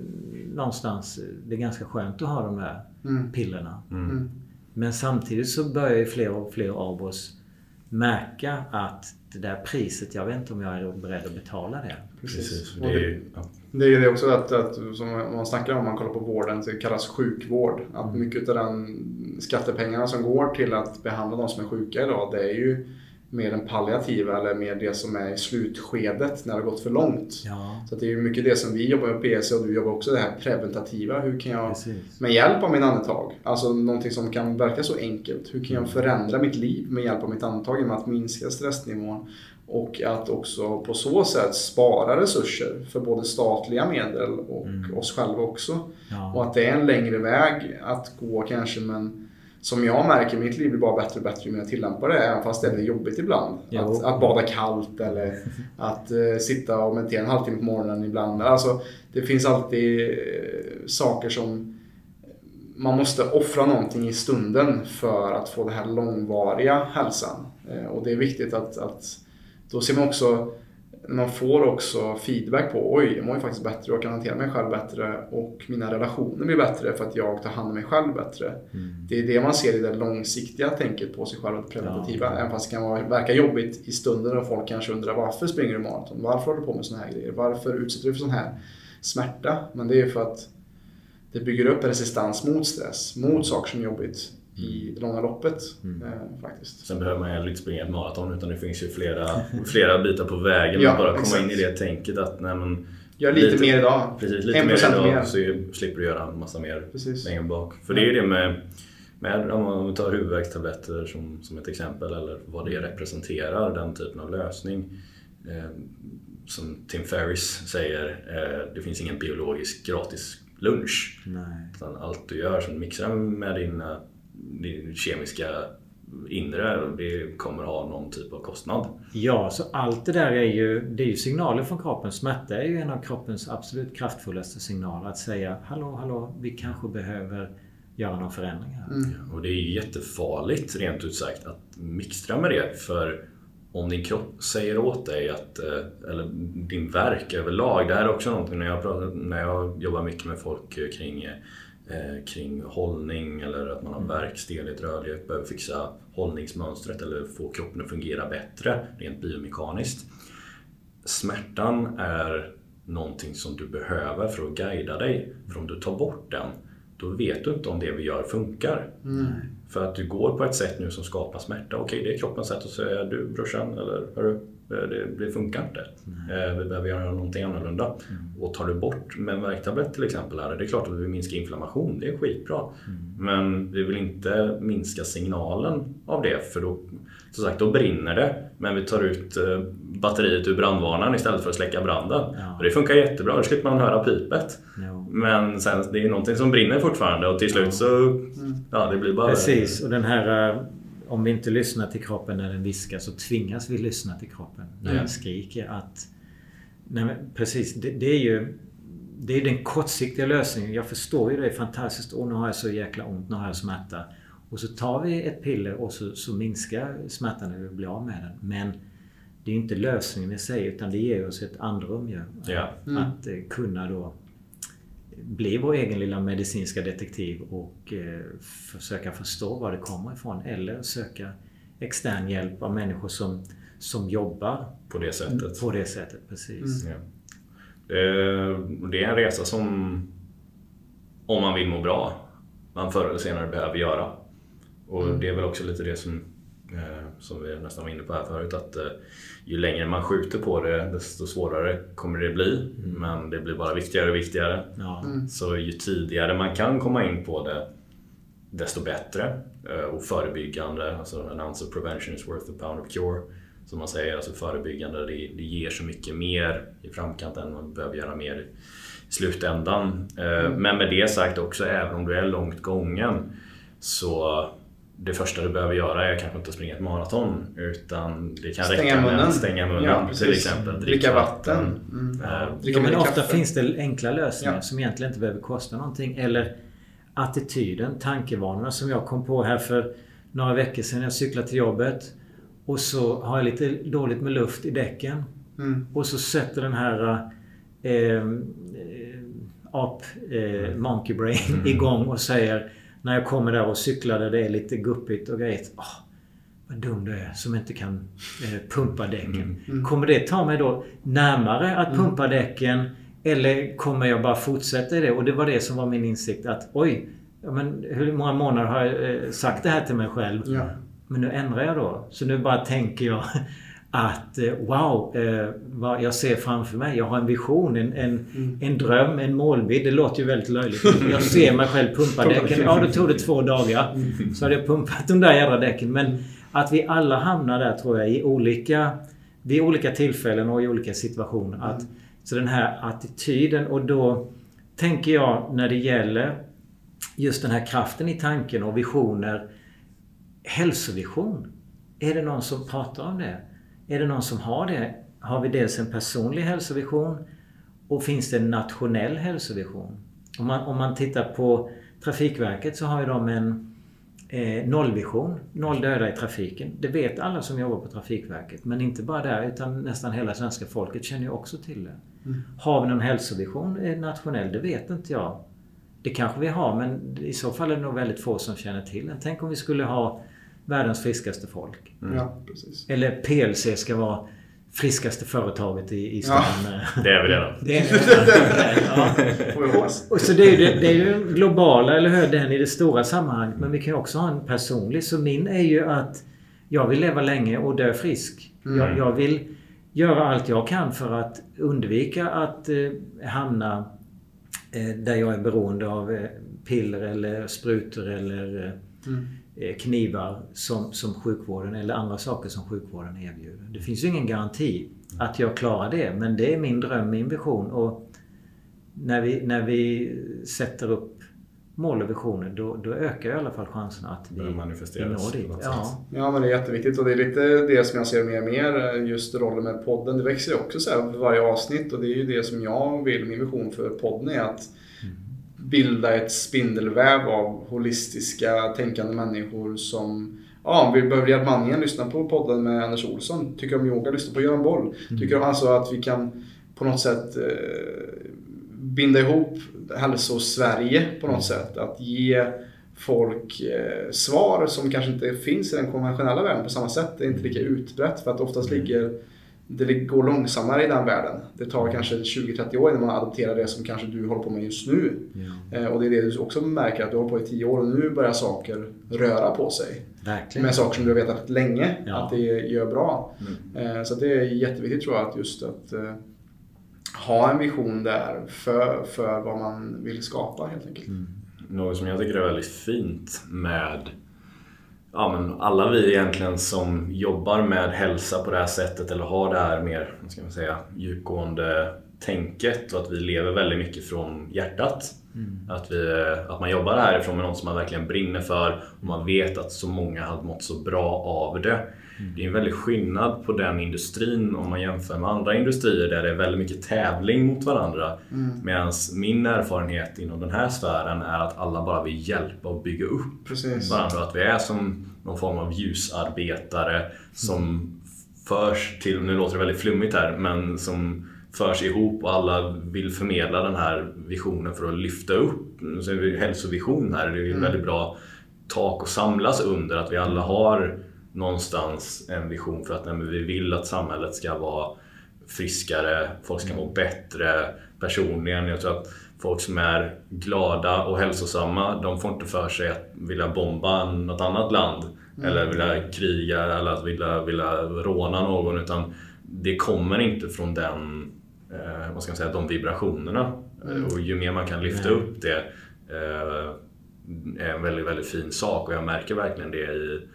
någonstans... Det är ganska skönt att ha de där mm. pillerna. Mm. mm. Men samtidigt så börjar ju fler och fler av oss märka att det där priset, jag vet inte om jag är beredd att betala det. Precis. Det, är, ja. det är det också att, att som man snackar om, man kollar på vården, det kallas sjukvård. Att mm. mycket av den skattepengarna som går till att behandla de som är sjuka idag, det är ju mer den palliativa eller mer det som är i slutskedet när det har gått för långt. Ja. Så det är mycket det som vi jobbar med på PC och du jobbar också det här preventativa. Hur kan jag Precis. med hjälp av min andetag, alltså någonting som kan verka så enkelt. Hur kan jag mm. förändra mitt liv med hjälp av mitt andetag genom att minska stressnivån och att också på så sätt spara resurser för både statliga medel och mm. oss själva också. Ja. Och att det är en längre väg att gå kanske men som jag märker, mitt liv blir bara bättre och bättre ju mer jag tillämpar det. Även fast det är jobbigt ibland. Att, att, bada kallt eller att uh, sitta och meditera en halvtimme på morgonen ibland. Alltså, det finns alltid uh, saker som man måste offra någonting i stunden för att få den här långvariga hälsan. Uh, och det är viktigt att, att då ser man också man får också feedback på oj, jag mår ju faktiskt bättre och kan hantera mig själv bättre och mina relationer blir bättre för att jag tar hand om mig själv bättre. Mm. Det är det man ser i det långsiktiga tänket på sig själv, det preventativa. Ja. Även fast det kan verka jobbigt i stunden och folk kanske undrar varför springer du maraton? Varför håller du på med sådana här grejer? Varför utsätter du för sån här smärta? Men det är ju för att det bygger upp resistans mot stress, mot saker som är jobbigt i det långa loppet. Mm. Eh, faktiskt. Sen behöver man heller inte springa ett maraton utan det finns ju flera, flera bitar på vägen. ja, bara komma exakt. in i det tänket att nej, men, Gör lite, lite, mer idag. Precis, lite mer idag mer. så slipper du göra en massa mer precis. längre bak. För det är ju det med, med om man tar huvudvärkstabletter som, som ett exempel eller vad det representerar, den typen av lösning. Eh, som Tim Ferris säger, eh, det finns ingen biologisk gratis lunch. Nej. Utan allt du gör, som mixar med dina, din kemiska inre, det kommer ha någon typ av kostnad. Ja, så allt det där är ju, det är ju signaler från kroppen. Smärta är ju en av kroppens absolut kraftfullaste signaler. Att säga hallå, hallå, vi kanske behöver göra någon förändring här. Mm. Och det är ju jättefarligt rent ut sagt att mixtra med det. För om din kropp säger åt dig att, eh, eller din verk överlag. Det här är också någonting när jag, pratar, när jag jobbar mycket med folk kring eh, kring hållning eller att man har värk, stelhet, rörlighet, behöver fixa hållningsmönstret eller få kroppen att fungera bättre rent biomekaniskt. Smärtan är någonting som du behöver för att guida dig. För om du tar bort den, då vet du inte om det vi gör funkar. Mm. För att du går på ett sätt nu som skapar smärta. Okej, det är kroppens sätt att säga du brorsan, eller hörru, det, det funkar inte. Mm. Vi behöver göra någonting annorlunda. Mm. Och tar du bort med en värktablett till exempel, här, det är klart att vi vill minska inflammation, det är skitbra. Mm. Men vi vill inte minska signalen av det för då, som sagt, då brinner det. Men vi tar ut eh, batteriet ur brandvarnaren istället för att släcka branden. Ja. Och det funkar jättebra, då slipper man höra pipet. Ja. Men sen, det är någonting som brinner fortfarande och till slut så mm. ja, det blir bara... Precis, och den här eh, om vi inte lyssnar till kroppen när den viskar så tvingas vi lyssna till kroppen när den skriker. Att, nej, precis, det, det, är ju det är den kortsiktiga lösningen. Jag förstår ju det fantastiskt. Och nu har jag så jäkla ont, nu har jag smärta. Och så tar vi ett piller och så, så minskar smärtan när vi blir av med den. Men det är inte lösningen i sig utan det ger oss ett andrum ju. Ja. Mm. Att eh, kunna då bli vår egen lilla medicinska detektiv och eh, försöka förstå var det kommer ifrån. Eller söka extern hjälp av människor som, som jobbar på det sättet. På det sättet, precis. Mm. Ja. Det, det är en resa som, om man vill må bra, man förr eller senare behöver göra. Och mm. det är väl också lite det som Eh, som vi nästan var inne på här förut, att eh, ju längre man skjuter på det desto svårare kommer det bli. Mm. Men det blir bara viktigare och viktigare. Ja. Mm. Så ju tidigare man kan komma in på det desto bättre. Eh, och förebyggande, alltså an ounce of prevention is worth a pound of cure. Som man säger, alltså förebyggande det, det ger så mycket mer i framkant än man behöver göra mer i slutändan. Mm. Men med det sagt också, även om du är långt gången så det första du behöver göra är kanske inte att springa ett maraton utan det kan stänga räcka munnen. med att stänga munnen ja, till exempel. Dricka vatten. Mm. Ja. Ja, men ofta finns det enkla lösningar ja. som egentligen inte behöver kosta någonting. Eller attityden, tankevanorna som jag kom på här för några veckor sedan. Jag cyklade till jobbet och så har jag lite dåligt med luft i däcken. Mm. Och så sätter den här eh, eh, ap, eh, monkey brain mm. igång och säger när jag kommer där och cyklar där det är lite guppigt och grejer. Oh, vad dum du är som inte kan eh, pumpa däcken. Mm. Mm. Kommer det ta mig då närmare att mm. pumpa mm. däcken? Eller kommer jag bara fortsätta i det? Och det var det som var min insikt att oj, men hur många månader har jag eh, sagt det här till mig själv? Ja. Men nu ändrar jag då. Så nu bara tänker jag att eh, wow, eh, vad jag ser framför mig. Jag har en vision, en, en, mm. en dröm, en målbild. Det låter ju väldigt löjligt. Jag ser mig själv pumpa däcken. Ja, då tog det två dagar. Mm. Så hade jag pumpat de där jävla däcken. Men att vi alla hamnar där tror jag i olika, vid olika tillfällen och i olika situationer. Att, mm. Så den här attityden och då tänker jag när det gäller just den här kraften i tanken och visioner. Hälsovision. Är det någon som pratar om det? Är det någon som har det? Har vi dels en personlig hälsovision och finns det en nationell hälsovision? Om man, om man tittar på Trafikverket så har ju de en eh, nollvision. Noll döda i trafiken. Det vet alla som jobbar på Trafikverket. Men inte bara där utan nästan hela svenska folket känner ju också till det. Mm. Har vi någon hälsovision eh, nationell? Det vet inte jag. Det kanske vi har men i så fall är det nog väldigt få som känner till den. Tänk om vi skulle ha världens friskaste folk. Mm. Ja, precis. Eller PLC ska vara friskaste företaget i, i stan. Ja. Det är vi redan. Det är vi ja. Och så det är, ju, det är ju globala, eller hur? Den i det stora sammanhanget. Men vi kan ju också ha en personlig. Så min är ju att jag vill leva länge och dö frisk. Mm. Jag, jag, vill göra allt jag kan för att undvika att eh, hamna eh, där jag är beroende av eh, piller eller sprutor eller eh, mm. Eh, knivar som, som sjukvården eller andra saker som sjukvården erbjuder. Det finns ju ingen garanti att jag klarar det men det är min dröm, min vision. Och när vi, när vi sätter upp mål och visioner då, då ökar i alla fall chanserna att vi, vi når dit. Ja. ja, men det är jätteviktigt och det är lite det som jag ser mer och mer. Just rollen med podden. Det växer också så här för varje avsnitt och det är ju det som jag vill. Min vision för podden är att. Bilda ett spindelväv av holistiska tänkande människor som Ja, vi behöver hjälpa Manningen, lyssna på podden med Anders Olsson. Tycker om yoga, lyssna på Göran Boll. Mm. Tycker om alltså att vi kan på något sätt eh, binda ihop hälsosverige på något mm. sätt. Att ge folk eh, svar som kanske inte finns i den konventionella världen på samma sätt. Det är inte lika utbrett för att oftast mm. ligger det går långsammare i den världen. Det tar mm. kanske 20-30 år innan man adopterar det som kanske du håller på med just nu. Eh, och det är det du också märker att du har hållit på i 10 år och nu börjar saker röra på sig. Verkligen. Med saker som du har vetat länge ja. att det gör bra. Mm. Eh, så det är jätteviktigt tror jag att just att eh, ha en vision där för, för vad man vill skapa helt enkelt. Mm. Något som jag tycker är väldigt fint med ja, men alla vi egentligen som jobbar med hälsa på det här sättet eller har det här mer vad ska man säga, djupgående tänket och att vi lever väldigt mycket från hjärtat. Mm. Att, vi, att man jobbar härifrån med något som man verkligen brinner för och man vet att så många har mått så bra av det. Mm. Det är en väldig skillnad på den industrin om man jämför med andra industrier där det är väldigt mycket tävling mot varandra. Mm. Medan min erfarenhet inom den här sfären är att alla bara vill hjälpa och bygga upp Precis. varandra. Att vi är som någon form av ljusarbetare som mm. förs till, nu låter det väldigt flummigt här, men som förs ihop och alla vill förmedla den här visionen för att lyfta upp. Så är hälsovision här, det är ju mm. väldigt bra tak att samlas under. Att vi alla har någonstans en vision för att nej, vi vill att samhället ska vara friskare, folk ska må mm. bättre personligen. Jag tror att folk som är glada och hälsosamma, de får inte för sig att vilja bomba något annat land mm. eller vilja kriga eller att vilja, vilja råna någon utan det kommer inte från den, eh, vad ska man säga, de vibrationerna. Mm. Och ju mer man kan lyfta mm. upp det eh, är en väldigt, väldigt fin sak och jag märker verkligen det i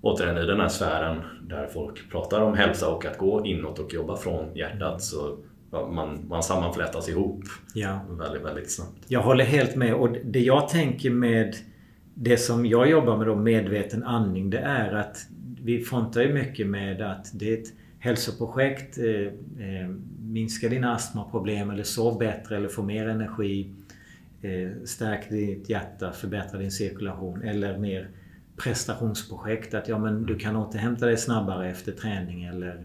återigen i den här sfären där folk pratar om hälsa och att gå inåt och jobba från hjärtat så man, man sammanflätas ihop ja. väldigt, väldigt snabbt. Jag håller helt med och det jag tänker med det som jag jobbar med då, medveten andning, det är att vi frontar ju mycket med att det är ett hälsoprojekt. Eh, eh, minska dina astmaproblem eller sov bättre eller få mer energi. Eh, stärk ditt hjärta, förbättra din cirkulation eller mer prestationsprojekt. Att ja, men du kan återhämta dig snabbare efter träning eller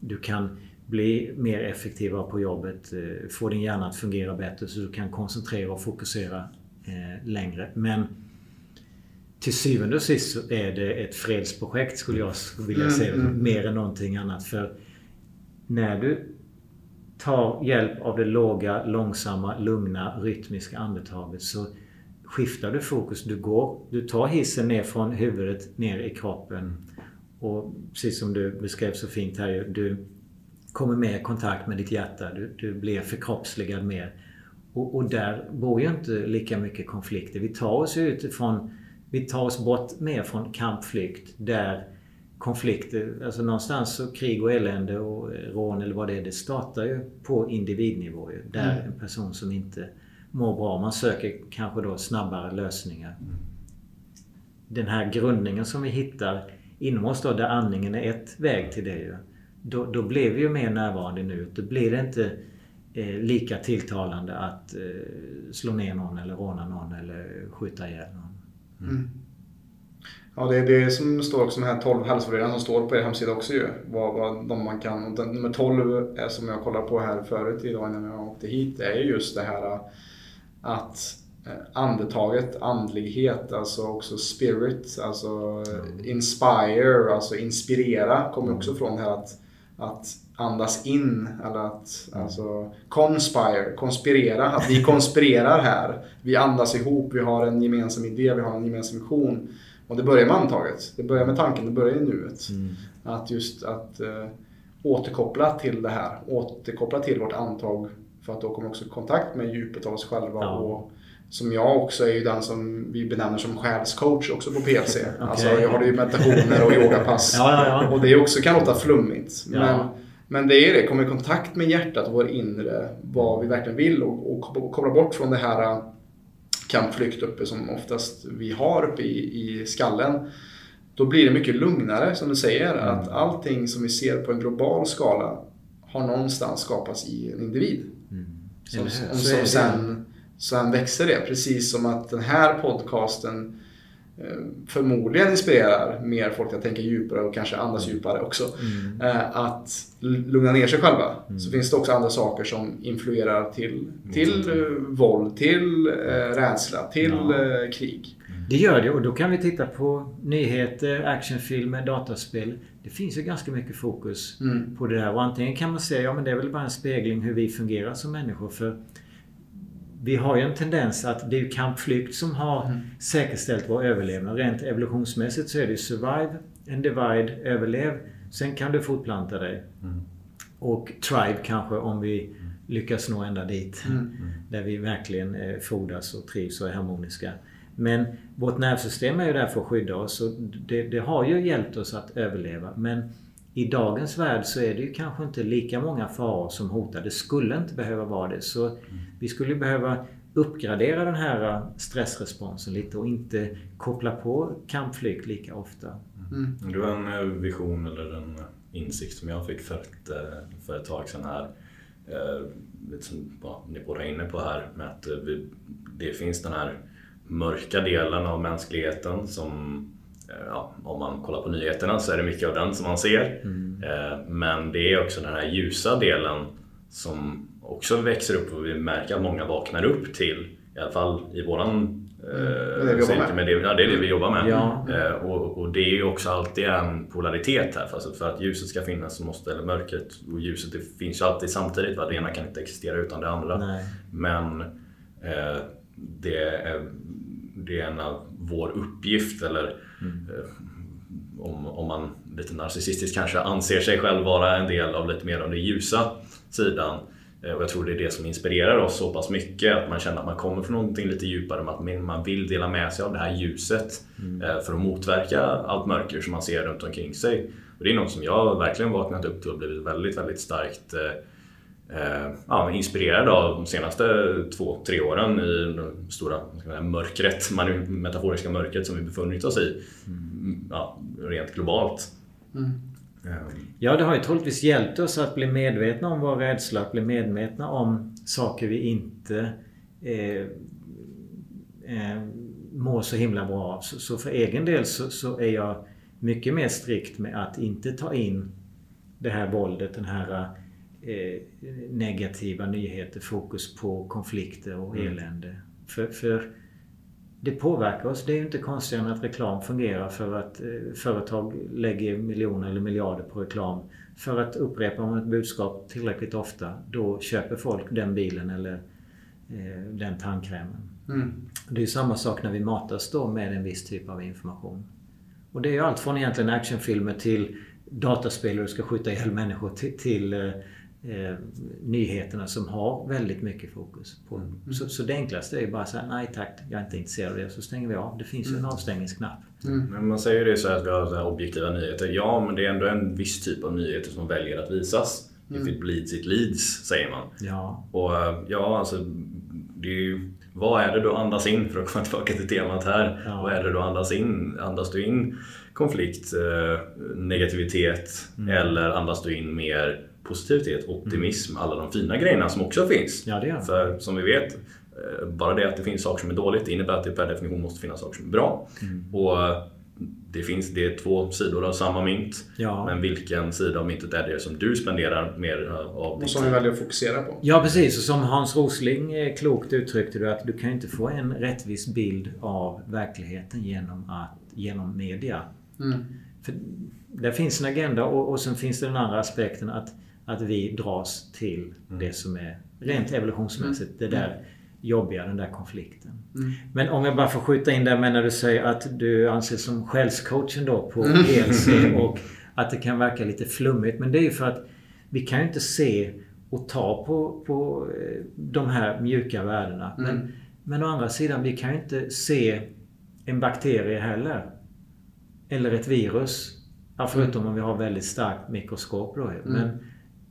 du kan bli mer effektivare på jobbet. Eh, få din hjärna att fungera bättre så du kan koncentrera och fokusera eh, längre. Men till syvende och sist så är det ett fredsprojekt skulle jag vilja mm, säga. Mm. Mer än någonting annat. För när du tar hjälp av det låga, långsamma, lugna, rytmiska andetaget så skiftar du fokus. Du, går, du tar hissen ner från huvudet ner i kroppen. Och precis som du beskrev så fint här du kommer mer i kontakt med ditt hjärta. Du, du blir förkroppsligad mer. Och, och, där bor ju inte lika mycket konflikter. Vi tar oss utifrån vi tar oss bort mer från kampflykt där konflikter, alltså någonstans så krig och elände och rån eller vad det är, det startar ju på individnivå. Ju, där mm. en person som inte mår bra. Man söker kanske då snabbare lösningar. Den här grundningen som vi hittar inom oss då, där andningen är ett väg till det ju. Då, då blir vi ju mer närvarande nu. Då blir det inte eh, lika tilltalande att eh, slå ner någon eller råna någon eller skjuta ihjäl någon. Mm. Mm. Ja, det är det som står också, de här 12 hälsoreglerna som står på er hemsida också ju. Vad, vad de man kan. Och den, nummer 12 är som jag kollade på här förut idag innan jag åkte hit, är just det här att eh, andetaget, andlighet, alltså också spirit, alltså mm. inspire, alltså inspirera kommer också från det här att, att andas in eller att mm. alltså conspire, konspirera, att vi konspirerar här. Vi andas ihop, vi har en gemensam idé, vi har en gemensam vision. Och det börjar med andetaget, det börjar med tanken, det börjar i nuet. Mm. Att just att äh, återkoppla till det här, återkoppla till vårt antag för att då kommer också kontakt med djupet av oss själva. Ja. Och som jag också är ju den som vi benämner som själscoach också på PLC. okay. Alltså jag har ju meditationer och yogapass. ja, ja, och det också kan låta flummigt. Men, Men det är det, komma i kontakt med hjärtat och vår inre, vad vi verkligen vill och, och koppla bort från det här kampflykt uppe som oftast vi har uppe i, i skallen. Då blir det mycket lugnare som du säger, mm. att allting som vi ser på en global skala har någonstans skapats i en individ. Mm. Som, som, som sen, sen växer det, precis som att den här podcasten förmodligen inspirerar mer folk att tänka djupare och kanske andas mm. djupare också. Mm. Eh, att lugna ner sig själva. Mm. Så finns det också andra saker som influerar till, till mm. våld, till rädsla, till ja. krig. Det gör det och då kan vi titta på nyheter, actionfilmer, dataspel. Det finns ju ganska mycket fokus mm. på det där och antingen kan man säga ja men det är väl bara en spegling hur vi fungerar som människor. För vi har ju en tendens att det är kampflykt som har mm. säkerställt vår överlevnad. Rent evolutionsmässigt så är det survive and divide, överlev. Sen kan du fortplanta dig. Mm. Och tribe kanske om vi lyckas nå ända dit. Mm. Där vi verkligen eh, frodas och trivs och är harmoniska. Men vårt nervsystem är ju där för att skydda oss och det, det har ju hjälpt oss att överleva. Men i dagens värld så är det ju kanske inte lika många faror som hotar. Det skulle inte behöva vara det. Så mm. vi skulle behöva uppgradera den här stressresponsen lite och inte koppla på kampflykt lika ofta. Mm. Det var en eh, vision eller en insikt som jag fick för ett, eh, för ett tag sedan här. Eh, lite som ja, ni båda är inne på här med att vi, det finns den här mörka delen av mänskligheten som ja, om man kollar på nyheterna så är det mycket av den som man ser. Mm. Eh, men det är också den här ljusa delen som också växer upp och vi märker att många vaknar upp till. I alla fall i våran Mm. Det, är med. Det, ja, det är det vi jobbar med. Ja. Eh, och, och, det är ju också alltid en polaritet här. För, för att ljuset ska finnas så måste, eller mörkret och ljuset det finns ju alltid samtidigt. Va? Det ena kan inte existera utan det andra. Nej. Men eh, det, är, det är en av vår uppgift eller Mm. Om, om man lite narcissistiskt kanske anser sig själv vara en del av lite mer av den ljusa sidan. Eh, och jag tror det är det som inspirerar oss så pass mycket att man känner att man kommer från någonting lite djupare, att man vill dela med sig av det här ljuset mm. Eh, för att motverka allt mörker som man ser runt omkring sig. Och det är något som jag verkligen vaknat upp till och blivit väldigt, väldigt starkt ja, inspirerad av de senaste två, tre åren i det stora säga, mörkret, metaforiska mörkret som vi befunnit oss i. Mm, ja, rent globalt. Mm. Ja, det har ju troligtvis hjälpt oss att bli medvetna om vår rädsla, att bli medvetna om saker vi inte eh, eh, mår så himla bra av. Så, så, för egen del så, så, är jag mycket mer strikt med att inte ta in det här våldet, den här Eh, negativa nyheter, fokus på konflikter och mm. elände. För, för det påverkar oss. Det är ju inte konstigt än att reklam fungerar för att eh, företag lägger miljoner eller miljarder på reklam. För att upprepa om ett budskap tillräckligt ofta, då köper folk den bilen eller eh, den tandkrämen. Mm. Det är samma sak när vi matas då med en viss typ av information. Och det är ju allt från egentligen actionfilmer till dataspel och du ska skjuta ihjäl människor till, till eh, eh, nyheterna som har väldigt mycket fokus på. Mm. Så, så det enklaste är ju bara att säga nej tack, jag är inte intresserad av det. Så stänger vi av. Det finns ju en mm. avstängningsknapp. Mm. Men man säger ju det så att vi har objektiva nyheter. Ja, men det är ändå en viss typ av nyheter som väljer att visas. Mm. If it bleeds, it leads, säger man. Ja. Och ja, alltså det är ju, vad är det du andas in för att komma tillbaka till temat här? Ja. Vad är det du andas in? Andas du in konflikt, eh, negativitet mm. eller andas du in mer positivitet, optimism, mm. alla de fina grejerna som också finns. Ja, det är. För som vi vet, eh, bara det att det finns saker som är dåligt innebär att det per definition måste finnas saker som är bra. Mm. Och eh, det, finns, det är två sidor av samma mynt. Ja. Men vilken sida av myntet är det som du spenderar mer eh, av Och som vi väljer att fokusera på. Ja precis, och som Hans Rosling klokt uttryckte det att du kan inte få en rättvis bild av verkligheten genom, att, genom media. Mm. För där finns en agenda och, och sen finns det den andra aspekten att att vi dras till mm. det som är rent evolutionsmässigt mm. det där jobbiga, den där konflikten. Mm. Men om jag bara får skjuta in där med när du säger att du anses som själscoachen då på ELC och att det kan verka lite flummigt. Men det är ju för att vi kan ju inte se och ta på, på eh, de här mjuka värdena. Mm. Men, men å andra sidan, vi kan ju inte se en bakterie heller. Eller ett virus. Förutom om vi har väldigt starkt mikroskop då. Men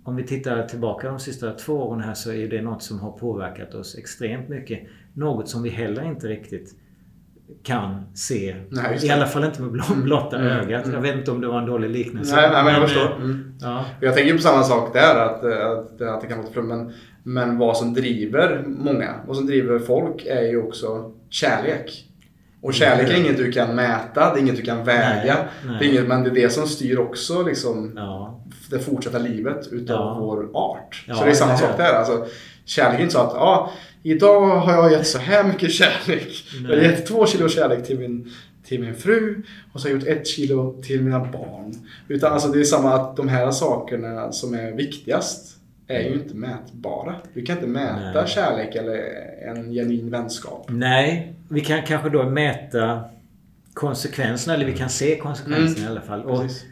om vi tittar tillbaka de sista två åren här så är det något som har påverkat oss extremt mycket. Något som vi heller inte riktigt kan se. Nej, I alla fall inte med blå- blotta Mm. ögat. Mm. Jag vet inte om det var en dålig liknelse. Nej, nej, men jag eh, förstår. Mm. Ja, Jag tänker på samma sak där, att, att, att det kan låta. Men, men vad som driver många, vad som driver folk är ju också kärlek. Och kärlek är inget du kan mäta, det är inget du kan väga. Nej, nej. Det är inget, men det är det som styr också liksom, ja, det fortsatta livet utav Ja. vår art. Ja, så det är samma sak där. Alltså, kärlek är inte så att ja, idag har jag gett så här mycket kärlek. Jag har Nej. gett två kilo kärlek till min, till min fru och så har jag gjort ett kilo till mina barn. Utan alltså, det är samma att de här sakerna som är viktigast är ju inte mätbara. Vi kan inte mäta Nej. kärlek eller en genuin vänskap. Nej, vi kan kanske då mäta konsekvenserna, eller vi kan se konsekvenserna Mm. i alla fall. Precis.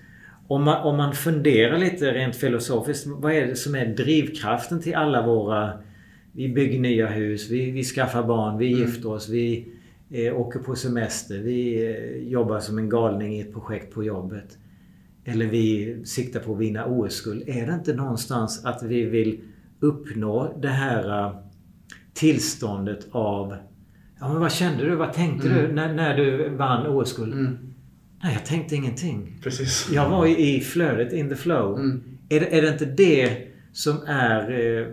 Om man, om man funderar lite rent filosofiskt. Vad är det som är drivkraften till alla våra... Vi bygger nya hus, vi, vi skaffar barn, vi Mm. gifter oss, vi eh, åker på semester, vi eh, jobbar som en galning i ett projekt på jobbet. Eller vi siktar på att vinna OS-guld. Är det inte någonstans att vi vill uppnå det här eh, tillståndet av... Ja, men vad kände du? Vad tänkte Mm. du när, när du vann OS-guld? Mm. Nej, jag tänkte ingenting. Precis. Jag var i flödet, in the flow. Mm. Är, det, är det inte det som är eh,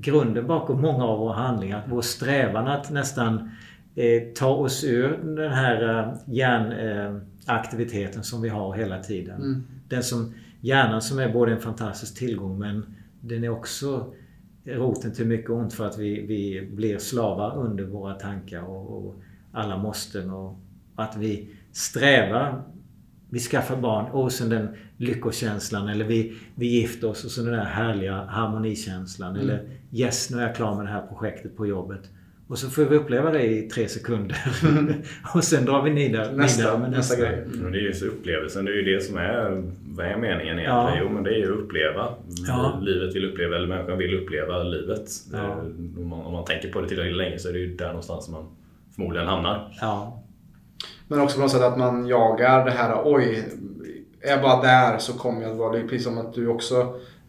grunden bakom många av våra handlingar? Vår strävan att nästan eh, ta oss ur den här eh, hjärnaktiviteten som vi har hela tiden. Mm. Den som, hjärnan som är både en fantastisk tillgång men den är också roten till mycket ont för att vi, vi blir slavar under våra tankar och, och alla måsten och att vi strävar vi skaffar barn och sen den lyckokänslan eller vi, vi gifter oss och så den där härliga harmonikänslan. Mm. Eller yes, nu är jag klar med det här projektet på jobbet. Och så får vi uppleva det i tre sekunder. och sen drar vi vidare, Nästa, med nästa nästa. grej. Men det är ju så upplevelsen, det är ju det som är, vad är meningen egentligen? Ja. Jo men det är ju att uppleva. Ja. Livet vill uppleva, eller människan vill uppleva livet. Ja. Eh, Om, man, om man tänker på det tillräckligt länge så är det ju där någonstans man förmodligen hamnar. Ja. Men också på något sätt att man jagar det här, oj, är jag bara där så kommer jag att vara lycklig. Precis som att du också,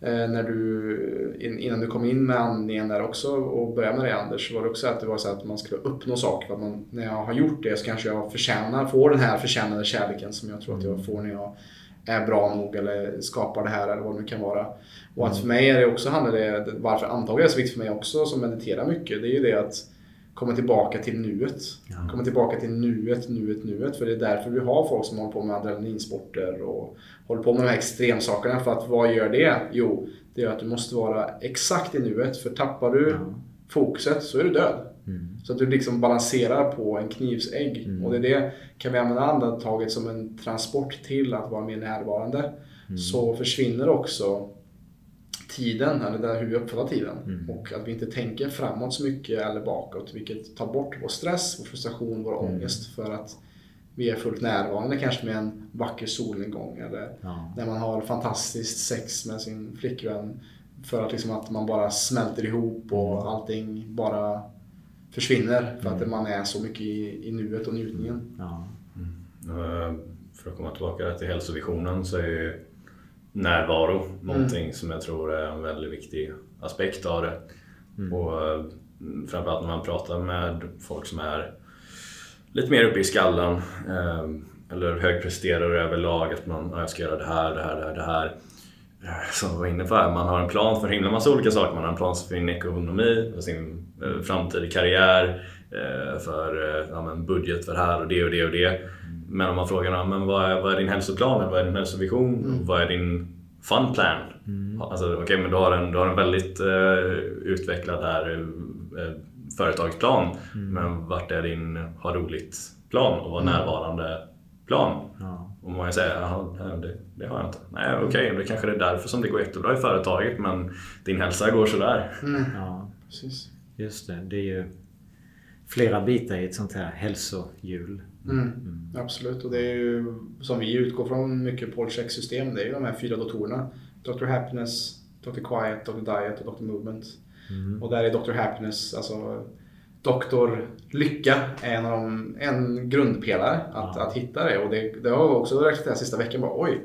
eh, när du, in, innan du kom in med andningen där också och började med det Anders, var det också att det var så att man skulle uppnå saker. Att man, när jag har gjort det så kanske jag förtjänar, får den här förtjänade kärleken som jag tror att jag får när jag är bra nog eller skapar det här eller vad det nu kan vara. Och att för mig är det också handlar det, varför antagligen är det så viktigt för mig också som mediterar mycket, det är ju det att komma tillbaka till nuet. Ja. Komma tillbaka till nuet, nuet, nuet. För det är därför vi har folk som håller på med adrenalinsporter och håller på med de här extremsakerna. För att vad gör det? Jo, det gör att du måste vara exakt i nuet. För tappar du Ja. fokuset så är du död. Mm. Så att du liksom balanserar på en knivsägg. Mm. Och det är det, kan vi använda andetaget som en transport till att vara mer närvarande. Mm. Så försvinner också tiden, eller där hur vi uppfattar tiden. Mm. Och att vi inte tänker framåt så mycket eller bakåt. Vilket tar bort vår stress, vår frustration, vår Mm. ångest. För att vi är fullt närvarande kanske med en vacker solnedgång. Eller Ja. när man har fantastiskt sex med sin flickvän. För att, liksom att man bara smälter ihop och Mm. allting bara försvinner. För att man är så mycket i, i nuet och njutningen. Ja. Eh, För att komma tillbaka till hälsovisionen så är ju närvaro någonting som jag tror är en väldigt viktig aspekt av det. Och eh, framförallt när man pratar med folk som är lite mer uppe i skallen eh, eller högpresterare överlag att man, ja, jag ska göra det här, det här, det här, det här. Eh, Som jag var inne på här, man har en plan för en himla massa olika saker. Man har en plan för sin ekonomi, för sin framtida karriär, för ja, budget för det här och det och det och det. Men om man frågar men vad, är, vad är din hälsoplan, eller vad är din hälsovision, vad är din fun plan? Alltså, Okej, men du har en, du har en väldigt eh, utvecklad här, eh, företagsplan. Men vart är din ha roligt-plan och vara närvarande-plan? Ja. Och man säger jaha, det, det har jag inte. Nej, okej, det kanske är därför som det går jättebra i företaget men din hälsa går sådär. ja. Precis. Just det. Det är ju flera bitar i ett sånt här hälsohjul. Mm. Absolut, och det är ju som vi utgår från mycket på vårt system det är ju de här fyra datorerna. Dr. Happiness, Dr. Quiet, Dr. Diet och Dr. Movement. Och där är Dr. Happiness, alltså Dr. Lycka är en, av de, en grundpelare att, Ja. att hitta det. Och det, det har också reflekterat sista veckan. Bara, Oj,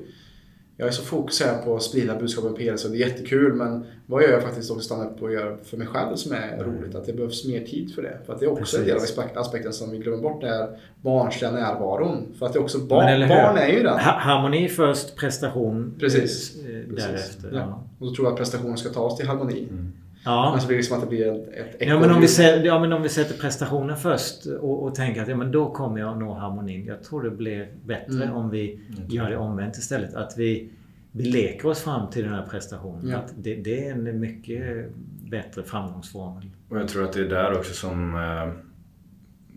jag är så fokuserad på att sprida budskapet om PLC och det är jättekul men vad gör jag faktiskt också stanna upp och gör för mig själv som är mm. roligt? Att det behövs mer tid för det. För att det är också Precis. en del av aspekten som vi glömmer bort, det är barnsliga närvaron. För att det är också barn, barn är ju den. Harmoni först, prestation Precis. Eh, därefter. Ja. Ja. Och då tror jag att prestationen ska ta oss till harmoni. Mm. Ja. Men så blir det liksom att det blir ett, ett ja, men om vi sätter, ja, men om vi sätter prestationen först och, och tänker att ja, men då kommer jag nå harmonin. Jag tror det blir bättre mm. om vi gör det omvänt istället. Att vi vi leker oss fram till den här prestationen. Ja. Att det, det, är en mycket bättre framgångsformel. Och jag tror att det är där också som eh,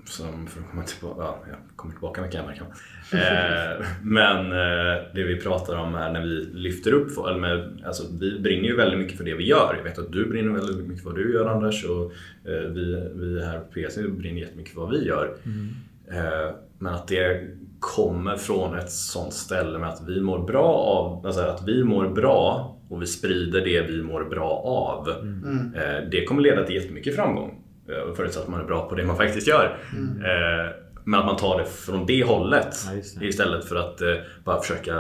som, för att komma tillbaka, ja, jag kommer tillbaka mycket här eh, Men eh, det vi pratar om är när vi lyfter upp, eller med, alltså, vi brinner ju väldigt mycket för det vi gör. Jag vet att du brinner väldigt mycket för vad du gör Anders och eh, vi, vi här på PC brinner jättemycket för vad vi gör. Mm. Eh, men att det kommer från ett sånt ställe med att vi mår bra av, alltså att vi mår bra och vi sprider det vi mår bra av. Mm. Eh, det kommer leda till jättemycket framgång. Eh, förutsatt att man är bra på det man faktiskt gör. Mm. Men att man tar det från det hållet ja, det. istället för att bara försöka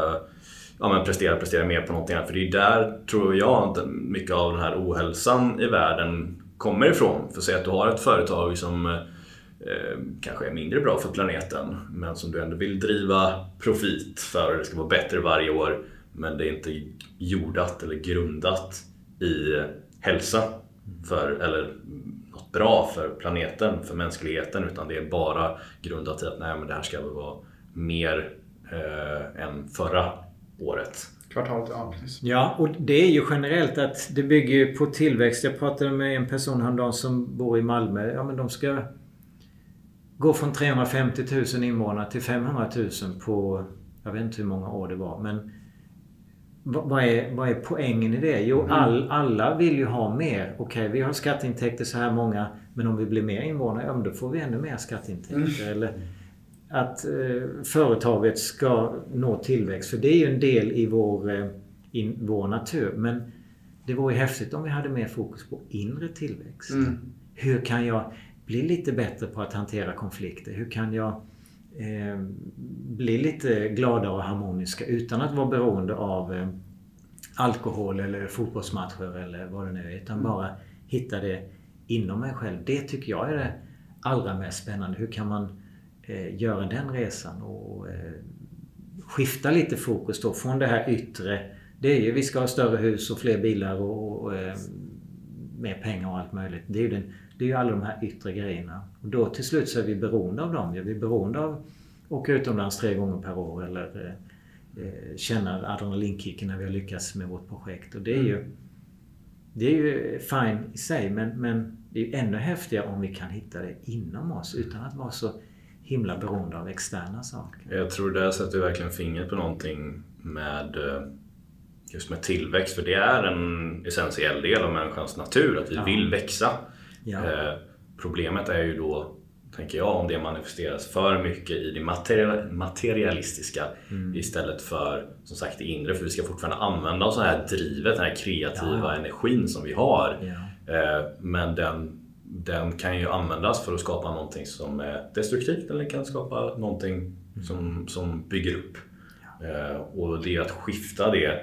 ja, men prestera, prestera mer på någonting annat. För det är där, tror jag, att mycket av den här ohälsan i världen kommer ifrån. För säg att du har ett företag som Eh, kanske är mindre bra för planeten men som du ändå vill driva profit för. Det ska vara bättre varje år men det är inte jordat eller grundat i hälsa för, eller något bra för planeten, för mänskligheten utan det är bara grundat i att nej, men det här ska vara mer eh, än förra året. Kvartalet, ja precis. Ja, och det är ju generellt att det bygger på tillväxt. Jag pratade med en person häromdagen som bor i Malmö. Ja, men de ska gå från 350 000 invånare till 500 000 på, jag vet inte hur många år det var. Men vad är, vad är poängen i det? Jo, mm. all, alla vill ju ha mer. Okej, okay, vi har skatteintäkter så här många. Men om vi blir mer invånare, ja, då får vi ännu mer skatteintäkter. Mm. Eller att eh, företaget ska nå tillväxt. För det är ju en del i vår, eh, in, vår natur. Men det vore ju häftigt om vi hade mer fokus på inre tillväxt. Mm. Hur kan jag bli lite bättre på att hantera konflikter? Hur kan jag eh, bli lite gladare och harmoniska utan att vara beroende av eh, alkohol eller fotbollsmatcher eller vad det nu är. Utan mm. bara hitta det inom mig själv. Det tycker jag är det allra mest spännande. Hur kan man eh, göra den resan och eh, skifta lite fokus då från det här yttre. Det är ju vi ska ha större hus och fler bilar och, och mer pengar och allt möjligt. Det är ju den det är ju alla de här yttre grejerna. Och då till slut så är vi beroende av dem. Ja, vi är beroende av att åka utomlands tre gånger per år eller eh, känna adrenalinkicken när vi har lyckats med vårt projekt. Och det är ju, det är ju fine i sig men, men det är ju ännu häftigare om vi kan hitta det inom oss utan att vara så himla beroende av externa saker. Jag tror där sätter verkligen fingret på någonting med eh, just med tillväxt. För det är en essentiell del av människans natur att vi ja. vill växa. Ja. Eh, problemet är ju då, tänker jag, om det manifesteras för mycket i det materialistiska mm. istället för som sagt det inre. För vi ska fortfarande använda oss av det här drivet, den här kreativa ja. energin som vi har. Ja. Eh, men den, den kan ju användas för att skapa någonting som är destruktivt eller kan skapa någonting mm. som, som bygger upp. Eh, och det är att skifta det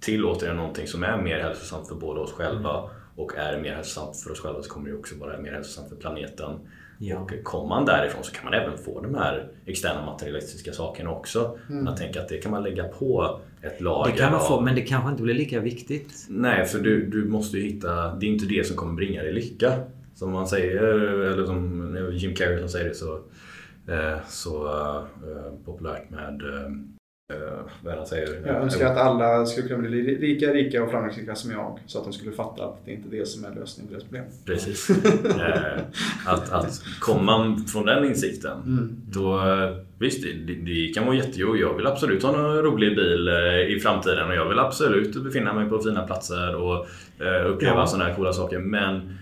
till återigen någonting som är mer hälsosamt för både oss själva mm och är mer hälsosamt för oss själva så kommer det också vara mer hälsosamt för planeten. Ja. Och kommer man därifrån så kan man även få de här externa materialistiska sakerna också. Mm. Jag tänker att det kan man lägga på ett lager Det kan man få, av... men det kanske inte blir lika viktigt. Nej, för du, du måste ju hitta... Det är inte det som kommer bringa dig lycka. Som man säger, eller som Jim Carrey som säger det så, eh, så uh, populärt med Uh, vad han säger. Jag önskar att alla skulle kunna bli lika rika och framgångsrika som jag. Så att de skulle fatta att det inte är det som är lösningen på deras problem. Precis. uh, att, att komma från den insikten. Mm. Då, visst, det, det kan vara jättejobbigt. Jag vill absolut ha en rolig bil uh, i framtiden och jag vill absolut befinna mig på fina platser och uppleva ja. sådana här coola saker. Men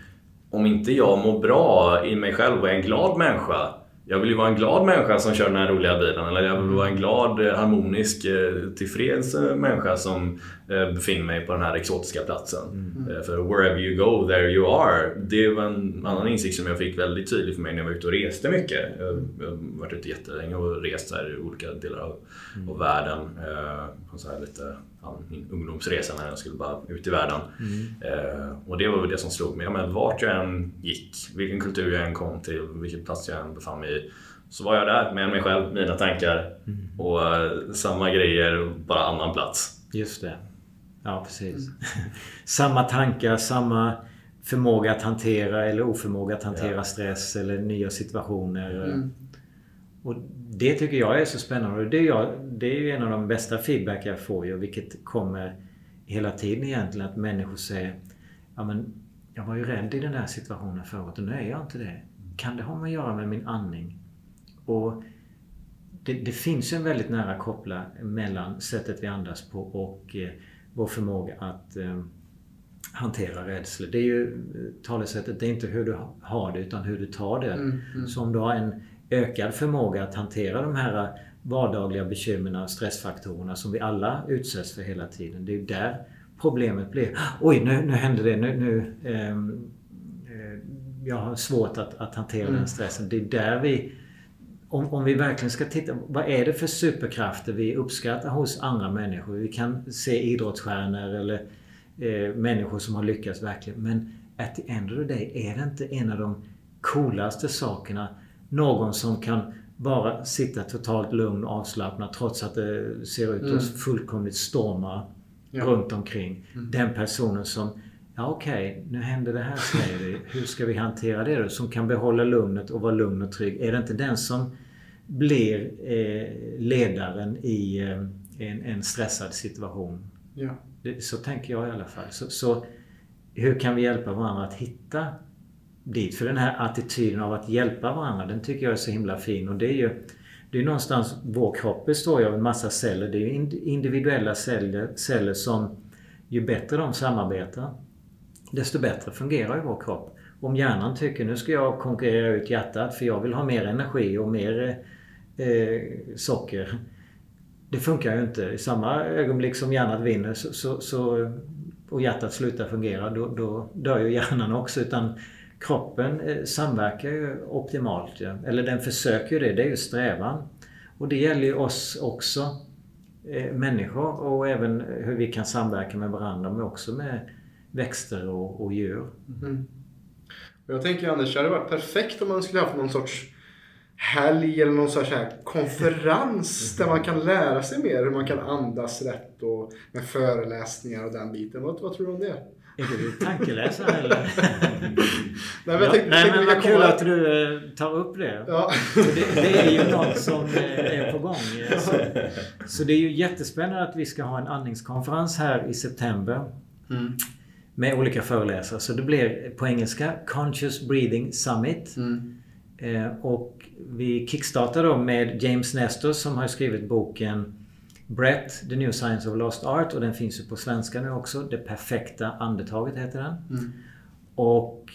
om inte jag mår bra i mig själv och är en glad människa jag vill ju vara en glad människa som kör den här roliga bilen. Eller jag vill vara en glad, eh, harmonisk, eh, tillfreds eh, människa som befinner mig på den här exotiska platsen. Mm. För wherever you go, there you are. Det var en annan insikt som jag fick väldigt tydligt för mig när jag var ute och reste mycket. Jag har varit ute jättelänge och rest här i olika delar av, mm. av världen. På så här lite ja, min ungdomsresa när jag skulle bara ut i världen. Mm. och det var väl det som slog mig. Ja, men vart jag än gick, vilken kultur jag än kom till, vilken plats jag än befann mig i så var jag där med mig själv, mina tankar mm. och samma grejer, bara annan plats. Just det. Ja, precis. Mm. samma tankar, samma förmåga att hantera eller oförmåga att hantera ja. stress eller nya situationer. Mm. Och Det tycker jag är så spännande. Det är, jag, det är ju en av de bästa feedback jag får ju, vilket kommer hela tiden egentligen. Att människor säger ja, men jag var ju rädd i den här situationen förut och nu är jag inte det. Kan det ha med att göra med min andning? Och det, det, finns en väldigt nära koppla mellan sättet vi andas på och eh, vår förmåga att eh, hantera rädsla. Det är ju eh, talesättet, det är inte hur du har det utan hur du tar det. Mm, mm. Så om du har en ökad förmåga att hantera de här vardagliga bekymren och stressfaktorerna som vi alla utsätts för hela tiden. Det är ju där problemet blir. Oj, nu, nu hände det. Nu, nu ehm, eh, jag har svårt att, att hantera mm. den stressen. Det är där vi om, om vi verkligen ska titta, vad är det för superkrafter vi uppskattar hos andra människor? Vi kan se idrottsstjärnor eller eh, människor som har lyckats verkligen. Men at the end of the day är det inte en av de coolaste sakerna någon som kan bara sitta totalt lugn och avslappnad trots att det ser ut att mm. fullkomligt storma ja. runt omkring. Mm. Den personen som Ja okej, okay, nu händer det här säger vi. Hur ska vi hantera det då? Som kan behålla lugnet och vara lugn och trygg. Är det inte den som blir eh, ledaren i eh, en, en, stressad situation. Ja. Så tänker jag i alla fall. Så, så, hur kan vi hjälpa varandra att hitta dit? För den här attityden av att hjälpa varandra, den tycker jag är så himla fin. Och det är ju det är någonstans, vår kropp består ju av en massa celler. Det är ju individuella celler, celler som ju bättre de samarbetar, desto bättre fungerar ju vår kropp. Om hjärnan tycker nu ska jag konkurrera ut hjärtat för jag vill ha mer energi och mer eh, socker. Det funkar ju inte. I samma ögonblick som hjärnan vinner så, så, så, och hjärtat slutar fungera då, då dör ju hjärnan också. Utan kroppen eh, samverkar ju optimalt. Ja. Eller den försöker ju det. Det är ju strävan. Och det gäller ju oss också. Eh, människor och även hur vi kan samverka med varandra men också med växter och, och djur. Mm. Jag tänker Anders, det hade varit perfekt om man skulle haft någon sorts helg eller någon sorts här konferens där man kan lära sig mer hur man kan andas rätt och med föreläsningar och den biten. Vad, vad tror du om det? Är du tankeläsare eller? Nej men, tänkte, Nej, men vad kul att du eh, tar upp det. Ja. det. det. är ju något som eh, är på gång. Så, så det är ju jättespännande att vi ska ha en andningskonferens här i september. Mm. Med olika föreläsare. Så det blir på engelska Conscious Breathing Summit. Mm. Eh, och vi kickstartar då med James Nestor som har skrivit boken Brett, The New Science of Lost Art och den finns ju på svenska nu också. Det perfekta andetaget heter den. Mm. Och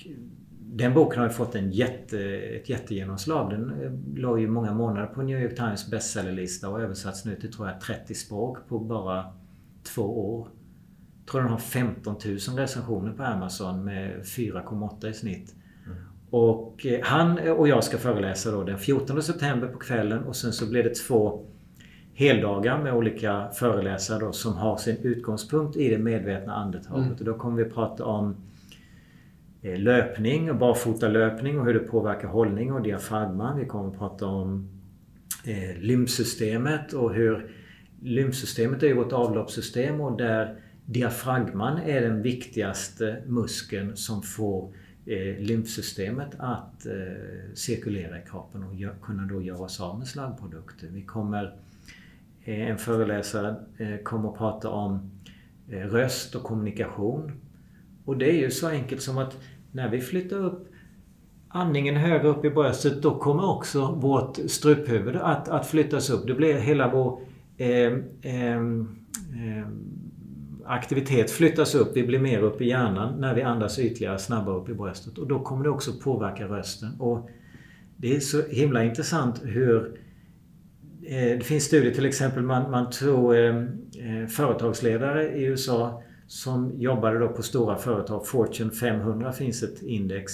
den boken har ju fått en jätte, ett jättegenomslag. Den eh, låg ju många månader på New York Times bestsellerlista och översatts nu till tror jag 30 språk på bara två år. Tror den har 15 000 recensioner på Amazon med 4,8 i snitt. Och eh, han och jag ska föreläsa då den 14 september på kvällen och sen så blir det två heldagar med olika föreläsare då som har sin utgångspunkt i det medvetna andetaget. Mm. Och då kommer vi prata om eh, löpning och barfotalöpning och hur det påverkar hållning och diafragman. Vi kommer prata om eh, lymfsystemet och hur lymfsystemet är vårt avloppssystem och där diafragman är den viktigaste muskeln som får eh, lymfsystemet att eh, cirkulera i kroppen och gör, kunna då göra oss av med slaggprodukter. Vi kommer, eh, en föreläsare eh, kommer att prata om eh, röst och kommunikation. Och det är ju så enkelt som att när vi flyttar upp andningen högre upp i bröstet då kommer också vårt struphuvud att, att flyttas upp. Det blir hela vår eh, eh, eh aktivitet flyttas upp, vi blir mer upp i hjärnan när vi andas ytligare snabbare upp i bröstet. Och då kommer det också påverka rösten. Och det är så himla intressant hur Eh, det finns studier till exempel man, man tog eh, eh företagsledare i USA som jobbade då på stora företag. Fortune 500 finns ett index.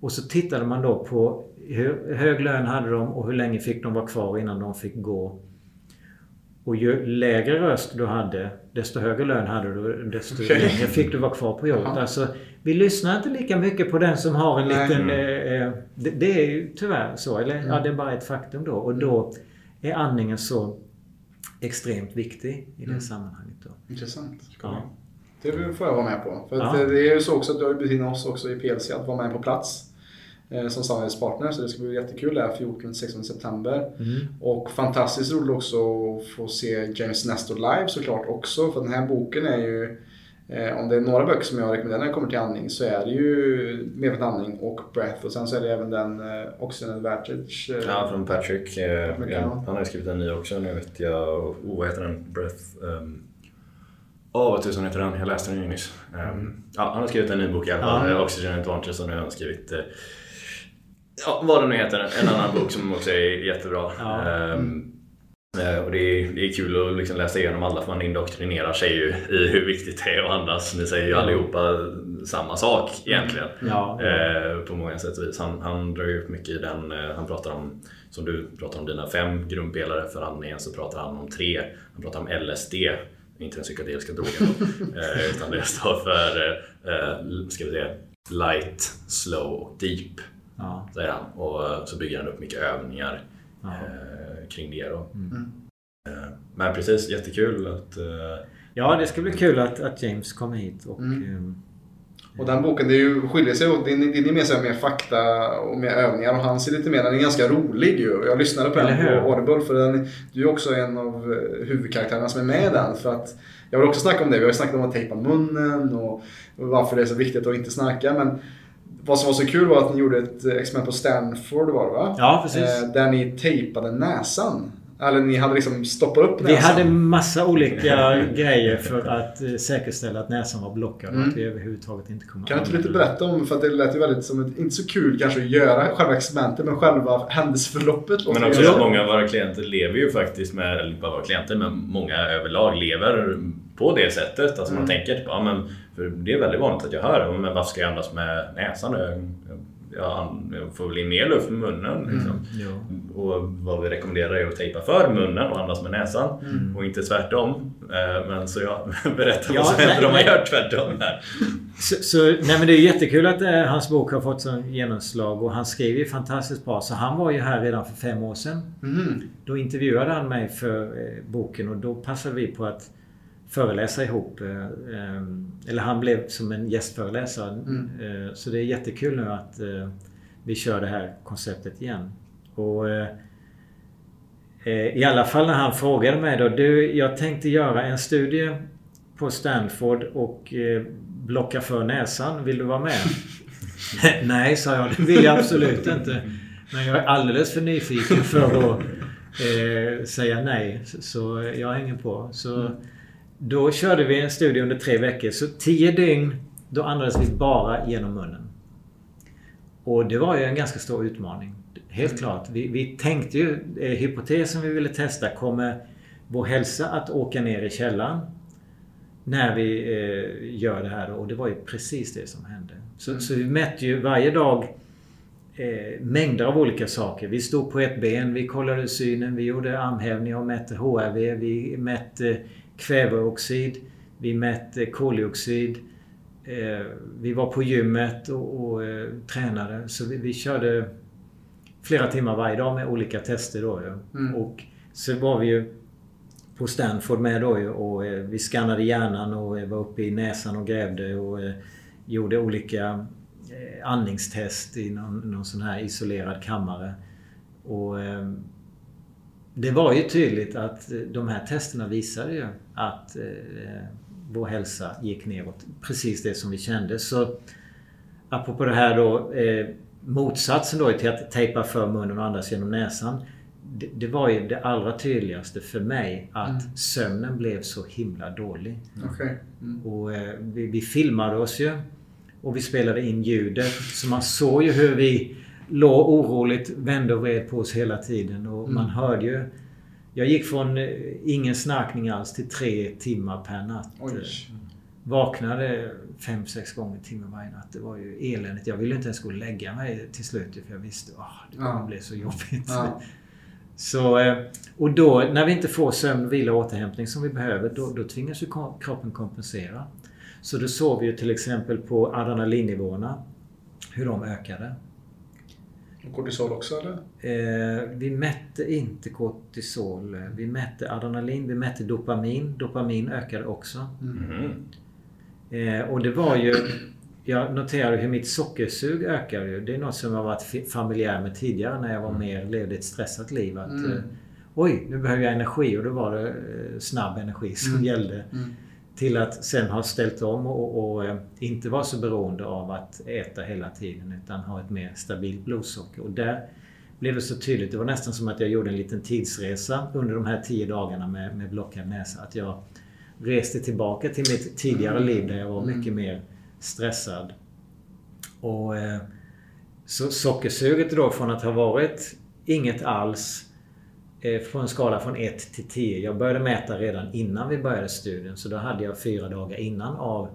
Och så tittade man då på hur hög lön hade de och hur länge fick de vara kvar innan de fick gå. Och ju lägre röst du hade, desto högre lön hade du, desto okay. längre fick du vara kvar på jobbet. Alltså, vi lyssnar inte lika mycket på den som har en Nej. liten... Eh, eh, det, det, är ju tyvärr så. Eller mm. ja, det är bara ett faktum då. Och då är andningen så extremt viktig i det mm. sammanhanget. Då. Intressant. Ja. Det får jag vara med på. För ja. det, det är ju så också att du befinner oss också i PLC att vara med på plats som samarbetspartner. Så det ska bli jättekul där 14-16 september. Mm. Och fantastiskt roligt också att få se James Nestor live såklart också. För den här boken är ju Eh, om det är några böcker som jag rekommenderar när det kommer till andning så är det ju Medveten andning och Breath och sen så är det även den eh, Oxygen Advantage. Eh, ja, från Patrick. Eh, ja, han har skrivit en ny också. Nu vet jag... Oh, vad heter den? Breath... Um... Åh, oh, vad tusan heter den? Jag läste den ju nyss. Um, ja, han har skrivit en ny bok i alla fall. Oxygen Advantage och nu har han skrivit... Eh, ja, vad den nu heter. En annan bok som också är jättebra. Ja. Um, Eh, och det är, det är kul att liksom läsa igenom alla för man indoktrinerar sig ju i hur viktigt det är att andas. Ni säger ju allihopa samma sak egentligen. Ja. Eh, på många sätt och vis. Han, han drar ju upp mycket i den, eh, han pratar om, som du pratar om dina fem grundpelare för andningen så pratar han om tre. Han pratar om LSD, inte den psykedeliska drogen utan det står för, ska vi säga, light, slow och deep. Ja. Säger han. Och så bygger han upp mycket övningar. Ja kring det. Då. Mm. Eh, men precis, jättekul att... Eh, ja, det ska bli kul att, att James kommer hit. Och, mm. Ehm, och den boken det är ju, skiljer sig åt. Din, din är mer, så mer fakta och mer övningar och hans är lite mer, den är ganska rolig ju. Jag lyssnade på den på Audible för den, du är också en av eh, huvudkaraktärerna som är med i den. För att, jag vill också snacka om det. Vi har ju snackat om att tejpa munnen och, och varför det är så viktigt att inte snacka. Men vad som var så kul var att ni gjorde ett experiment på Stanford var det va? Ja, precis. Eh, där ni tejpade näsan. Eller ni hade liksom stoppat upp näsan? Vi hade massa olika grejer för att eh, säkerställa att näsan var blockad och mm. att vi överhuvudtaget inte kommer Kan du inte lite berätta om, för att det lät ju väldigt som ett, inte så kul kanske att göra själva experimentet men själva händelseförloppet. Men också att många av våra klienter lever ju faktiskt med, eller inte bara våra klienter, men många överlag lever på det sättet. Alltså mm. man tänker typ, ja men för det är väldigt vanligt att jag hör, men varför ska jag andas med näsan? Jag, får väl in mer luft med munnen. Mm, liksom. Mm, och vad vi rekommenderar är att tejpa för munnen och andas med näsan mm. och inte tvärtom. Eh, men så jag berättar ja, vad som händer om man gör tvärtom här. Så, så, nej men det är jättekul att eh, hans bok har fått sån genomslag och han skriver ju fantastiskt bra. Så han var ju här redan för fem år sedan. Mm. Då intervjuade han mig för eh, boken och då passade vi på att föreläsa ihop. Eh, eh, eller han blev som en gästföreläsare. Mm. Eh, så det är jättekul nu att vi kör det här konceptet igen. Och I alla fall när han frågade mig då. Du, jag tänkte göra en studie på Stanford och blocka för näsan. Vill du vara med? nej, sa jag. Det vill jag absolut inte. Men jag är alldeles för nyfiken för att eh, säga nej. Så jag hänger på. Så mm. Då körde vi en studie under tre veckor. Så tio dygn, då andades vi bara genom munnen. Och det var ju en ganska stor utmaning. Helt mm. klart. Vi, vi tänkte ju, eh, hypotesen vi ville testa, kommer vår hälsa att åka ner i källaren när vi eh, gör det här? Och det var ju precis det som hände. Så, mm. så vi mätte ju varje dag eh, mängder av olika saker. Vi stod på ett ben, vi kollade synen, vi gjorde armhävningar och mätte HRV, vi mätte kväveoxid. Vi mätte koldioxid. Eh, vi var på gymmet och, och eh, tränade. Så vi, vi, körde flera timmar varje dag med olika tester. Då, ja. mm. Och så var vi ju på Stanford med då och eh, vi skannade hjärnan och var uppe i näsan och grävde och gjorde olika andningstest i någon, någon sån här isolerad kammare. Och det var ju tydligt att de här testerna visade ju att eh, vår hälsa gick neråt. Precis det som vi kände. Så apropå det här då eh, motsatsen då till att tejpa för munnen och andas genom näsan. Det, det var ju det allra tydligaste för mig att mm. sömnen blev så himla dålig. Okay. Mm. Och eh, vi, vi filmade oss ju. Och vi spelade in ljudet. Så man såg ju hur vi låg oroligt, vände och vred på oss hela tiden. Och mm. man hörde ju Jag gick från eh, ingen snarkning alls till tre timmar per natt. Oj. Vaknade fem, sex gånger i timmen varje natt. Det var ju eländigt. Jag ville inte ens gå och lägga mig till slut för jag visste att det kommer Ja. bli så jobbigt. Ja. Så, eh, och då när vi inte får sömn, vila och återhämtning som vi behöver, då, då tvingas ju kroppen kompensera. Så då såg vi ju till exempel på adrenalinnivåerna, hur de ökade. Och kortisol också eller? Eh, vi mätte inte kortisol. Vi mätte adrenalin, vi mätte dopamin. Dopamin ökade också. Mhm. Eh, och det var ju... Jag noterade hur mitt sockersug ökade ju. Det är något som jag varit familjär med tidigare när jag var mer, levde ett stressat liv. Att, Mm. eh, Oj, nu behöver jag energi och då var det eh, snabb energi som Mm. gällde. Mm. Till att sen ha ställt om och, och eh, inte vara så beroende av att äta hela tiden utan ha ett mer stabilt blodsocker. Och där blev det så tydligt. Det var nästan som att jag gjorde en liten tidsresa under de här tio dagarna med, med blockad näsa. Att jag reste tillbaka till mitt tidigare Mm. liv där jag var Mm. mycket mer stressad. Och eh, så sockersuget då från att ha varit inget alls eh, på en skala från 1 till 10. Jag började mäta redan innan vi började studien. Så då hade jag fyra dagar innan av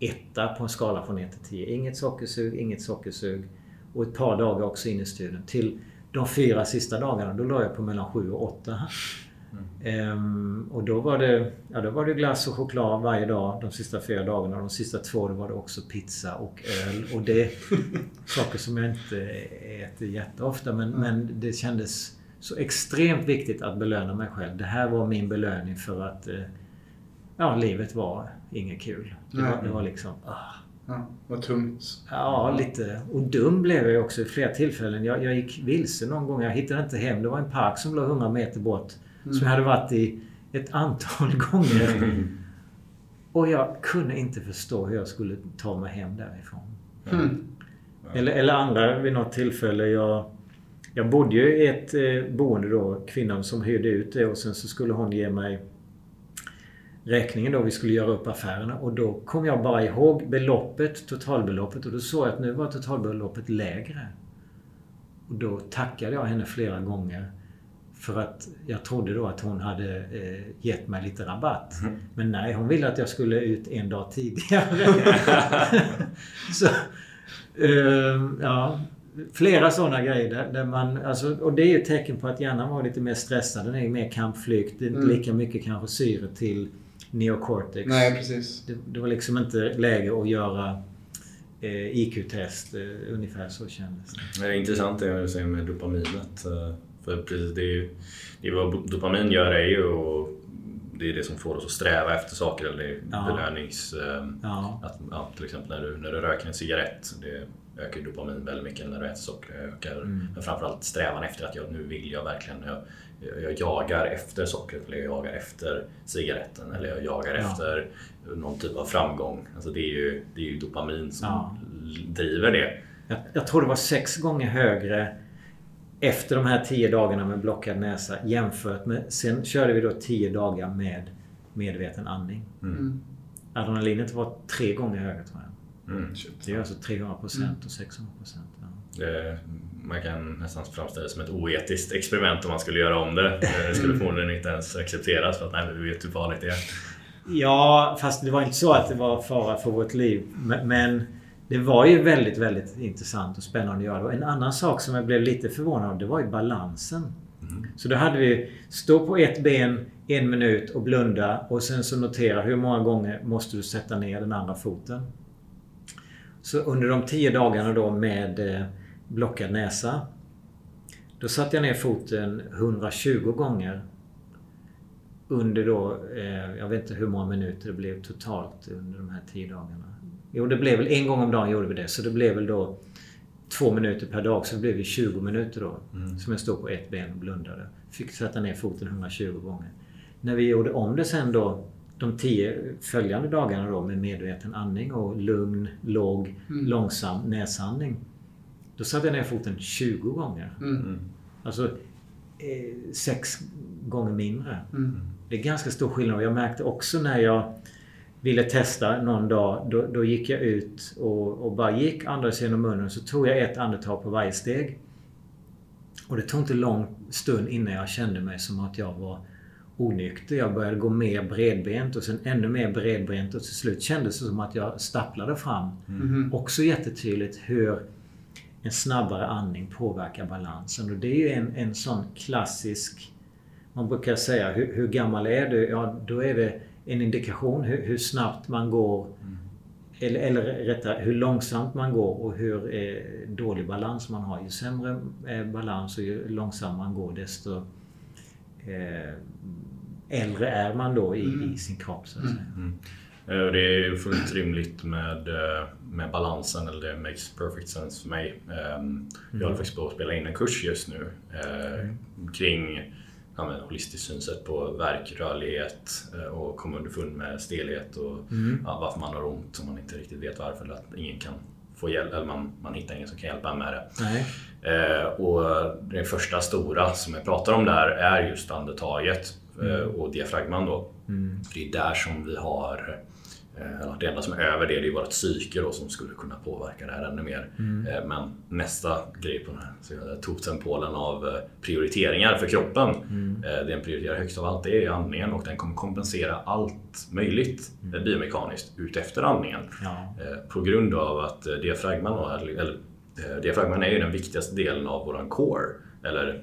etta på en skala från 1 till 10. Inget sockersug, inget sockersug. Och ett par dagar också in i studien. Till de fyra sista dagarna, då låg jag på mellan 7 och 8. Ehm, och då var, det, ja, då var det glass och choklad varje dag de sista fyra dagarna. De sista två då var det också pizza och öl. Och det är saker som jag inte äter jätteofta. Men, men det kändes så extremt viktigt att belöna mig själv. Det här var min belöning för att eh, ja, livet var inget kul. Det var, det var liksom... Ah. Ja, vad tungt. Ja, lite. Och dum blev jag också i flera tillfällen. Jag, jag gick vilse någon gång. Jag hittade inte hem. Det var en park som låg 100 meter bort. Som jag hade varit i ett antal gånger. Och jag kunde inte förstå hur jag skulle ta mig hem därifrån. Mm. Eller, eller andra vid något tillfälle. Jag, jag bodde ju i ett eh, boende då. Kvinnan som hyrde ut det och sen så skulle hon ge mig räkningen då. Vi skulle göra upp affärerna och då kom jag bara ihåg beloppet, totalbeloppet och då såg jag att nu var totalbeloppet lägre. Och då tackade jag henne flera gånger för att jag trodde då att hon hade eh, gett mig lite rabatt. Men nej, hon ville att jag skulle ut en dag tidigare. så, eh, ja, flera sådana grejer där, där man... Alltså, och det är ju ett tecken på att hjärnan var lite mer stressad. Den är ju mer kampflykt. Det är inte Mm. lika mycket kanske syre till neocortex. Nej, precis. Det, det var liksom inte läge att göra eh, IQ-test. Eh, ungefär så kändes det. Det är intressant det du säger med dopaminet. eh, För precis det är ju det är vad dopamin gör är ju och det är det som får oss att sträva efter saker eller det är Ja. belönings... eh, Ja. Att, ja, till exempel när du, när du röker en cigarett, det ökar dopamin väldigt mycket när du äter socker. Ökar Mm. men framförallt strävan efter att jag, nu vill jag verkligen, jag, jag, jag jagar efter sockret eller jag jagar efter cigaretten eller jag jagar Ja. efter någon typ av framgång. Alltså det, är ju, det är ju dopamin som Ja. driver det. Jag, jag tror det var sex gånger högre efter de här tio dagarna med blockad näsa jämfört med... Sen körde vi då tio dagar med medveten andning. Mm. Adrenalinet var tre gånger högre tror jag. Mm. Det är alltså 300 procent och 600 procent. Ja. Man kan nästan framställa det som ett oetiskt experiment om man skulle göra om det. Det skulle förmodligen inte ens accepteras för att nej, vi vet hur farligt det är. Ja, fast det var inte så att det var fara för vårt liv. Men- det var ju väldigt, väldigt intressant och spännande att göra. Och en annan sak som jag blev lite förvånad av, det var ju balansen. Så då hade vi stå på ett ben en minut och blunda och sen så notera hur många gånger måste du sätta ner den andra foten. Så under de tio dagarna då med eh, blockad näsa. Då satte jag ner foten 120 gånger. Under då, eh, jag vet inte hur många minuter det blev totalt under de här tio dagarna. Jo, det blev väl en gång om dagen gjorde vi det. Så det blev väl då två minuter per dag. Så det blev ju 20 minuter då. Som jag stod på ett ben och blundade. Fick sätta ner foten 120 gånger. När vi gjorde om det sen då de tio följande dagarna då med medveten andning och lugn, låg, långsam näsandning. Då satte jag ner foten 20 gånger. Mm. Alltså eh, sex gånger mindre. Mm. Det är ganska stor skillnad. Och Jag märkte också när jag ville testa någon dag. Då, då gick jag ut och, och bara gick, andades genom munnen. Så tog jag ett andetag på varje steg. Och det tog inte lång stund innan jag kände mig som att jag var onykter. Jag började gå mer bredbent och sen ännu mer bredbent och till slut kändes det som att jag stapplade fram. Mm. Också jättetydligt hur en snabbare andning påverkar balansen. Och det är ju en, en sån klassisk... Man brukar säga hur, hur gammal är du? Ja, då är det en indikation hur, hur snabbt man går. Mm. Eller, eller rättare hur långsamt man går och hur eh, dålig balans man har. Ju sämre eh, balans och ju långsammare man går desto eh, äldre är man då i, mm. i sin kropp. Så att säga. Mm. Mm. Det är fullt rimligt med, eh, med balansen, eller det makes perfect sense för mig. Ehm, jag håller mm. faktiskt på att spela in en kurs just nu eh, mm. kring ja, men, holistiskt synsätt på verk, rörlighet och komma underfund med stelhet och mm. ja, varför man har ont om man inte riktigt vet varför eller att ingen kan få hjälp, eller man, man hittar ingen som kan hjälpa med det. Eh, och det första stora som jag pratar om där är just andetaget. Mm. Eh, och diafragman då. Mm. Det är där som vi har eh, det enda som är över det, det är vårt psyke då, som skulle kunna påverka det här ännu mer. Mm. Eh, men nästa grej på den här totempålen av prioriteringar för kroppen. Mm. Den prioriterar högst av allt det är andningen och den kommer kompensera allt möjligt mm. biomekaniskt utefter andningen. Ja. På grund av att diafragman, eller, diafragman är ju den viktigaste delen av våran core. Eller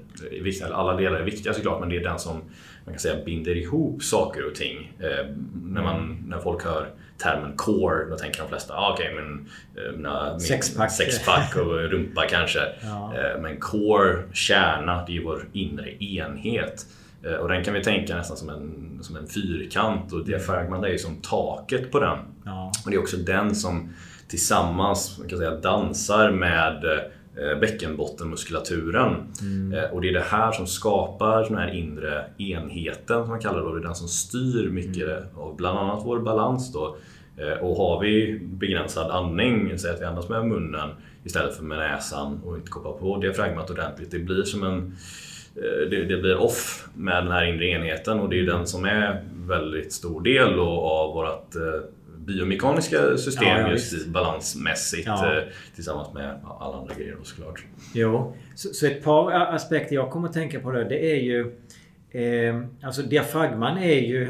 alla delar är viktiga såklart men det är den som man kan säga binder ihop saker och ting. Eh, när, man, mm. när folk hör termen core, då tänker de flesta, ah, okej okay, men eh, sexpack. sexpack och rumpa kanske. Ja. Eh, men core, kärna, det är vår inre enhet. Eh, och den kan vi tänka nästan som en, som en fyrkant och diafragman är ju som taket på den. Ja. Och det är också den som tillsammans man kan säga, dansar med Eh, bäckenbottenmuskulaturen. Mm. Eh, och det är det här som skapar den här inre enheten som man kallar det. Det är den som styr mycket mm. av bland annat vår balans. Då. Eh, och har vi begränsad andning, säg att vi andas med munnen istället för med näsan och inte kopplar på diafragmat ordentligt. Det blir som en det, det, blir off med den här inre enheten och det är den som är väldigt stor del av vårt biomekaniska system ja, ja, just balansmässigt ja. Eh, tillsammans med alla andra grejer såklart. Jo, så, så, ett par aspekter jag kommer att tänka på det, det är ju eh, Alltså diafragman är ju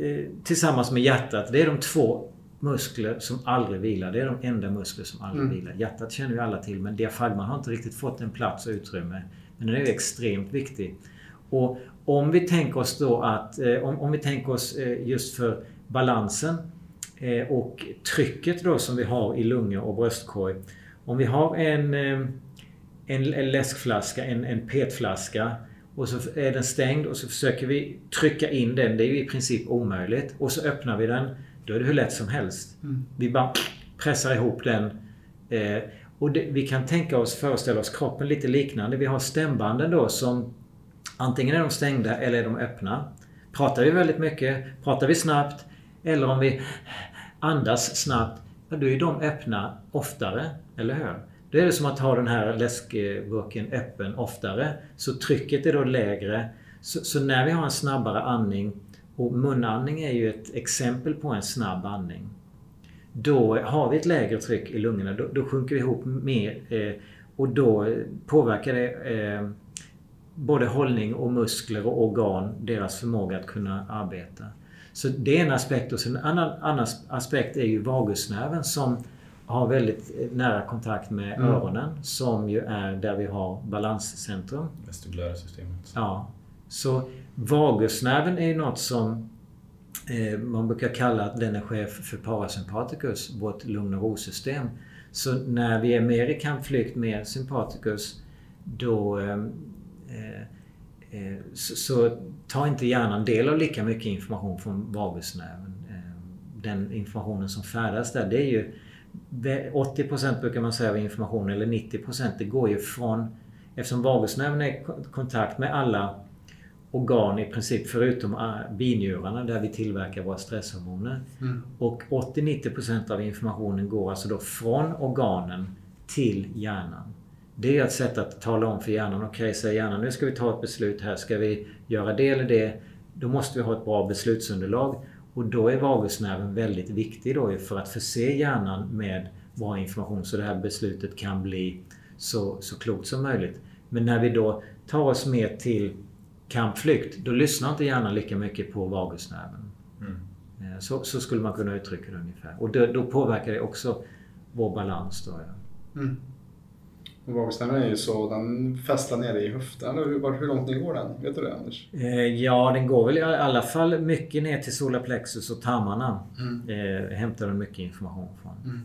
eh, tillsammans med hjärtat, det är de två muskler som aldrig vilar. Det är de enda muskler som aldrig mm. vilar. Hjärtat känner ju alla till men diafragman har inte riktigt fått en plats och utrymme. Men den är ju extremt viktig. Och om vi tänker oss då att, eh, om, om vi tänker oss eh, just för balansen och trycket då som vi har i lungor och bröstkorg. Om vi har en, eh, en, läskflaska, en, en petflaska och så är den stängd och så försöker vi trycka in den. Det är ju i princip omöjligt. Och så öppnar vi den. Då är det hur lätt som helst. Mm. Vi bara pressar ihop den. Eh, och det, vi kan tänka oss, föreställa oss kroppen lite liknande. Vi har stämbanden då som antingen är de stängda eller är de öppna. Pratar vi väldigt mycket, pratar vi snabbt eller om vi andas snabbt, ja, då är de öppna oftare, eller hur? Då är det som att ha den här läskburken öppen oftare. Så trycket är då lägre. Så, så, när vi har en snabbare andning, och munandning är ju ett exempel på en snabb andning. Då har vi ett lägre tryck i lungorna. Då, då sjunker vi ihop mer eh, och då påverkar det eh, både hållning och muskler och organ, deras förmåga att kunna arbeta. Så det är en aspekt. Och sen en annan, annan aspekt är ju vagusnerven som har väldigt eh, nära kontakt med mm. öronen som ju är där vi har balanscentrum. Vestibulära systemet. Ja. Så vagusnerven är ju något som eh, man brukar kalla att den är chef för parasympaticus, vårt lugn och rosystem. Så när vi är mer i kampflykt med sympaticus då eh, eh Eh, så, så tar inte hjärnan del av lika mycket information från vagusnerven. Eh, den informationen som färdas där, det är ju 80% brukar man säga av informationen, eller 90% det går ju från... Eftersom vagusnerven är i kontakt med alla organ i princip förutom binjurarna där vi tillverkar våra stresshormoner. Mm. Och 80-90% av informationen går alltså då från organen till hjärnan. Det är ett sätt att tala om för hjärnan. Okej, okay, säger hjärnan nu ska vi ta ett beslut här. Ska vi göra det eller det? Då måste vi ha ett bra beslutsunderlag. Och då är vagusnerven väldigt viktig då för att förse hjärnan med bra information så det här beslutet kan bli så, så klokt som möjligt. Men när vi då tar oss mer till kampflykt, då lyssnar inte hjärnan lika mycket på vagusnerven. Mm. Eh, så, så, skulle man kunna uttrycka det ungefär. Och då, då påverkar det också vår balans. Då, ja. mm. Vagusnerven är ju så, den fästar nere i höften. Hur, hur långt ner går den? Vet du det Anders? Eh, ja, den går väl i alla fall mycket ner till solarplexus och tarmarna. Mm. Eh, hämtar den mycket information från. Mm.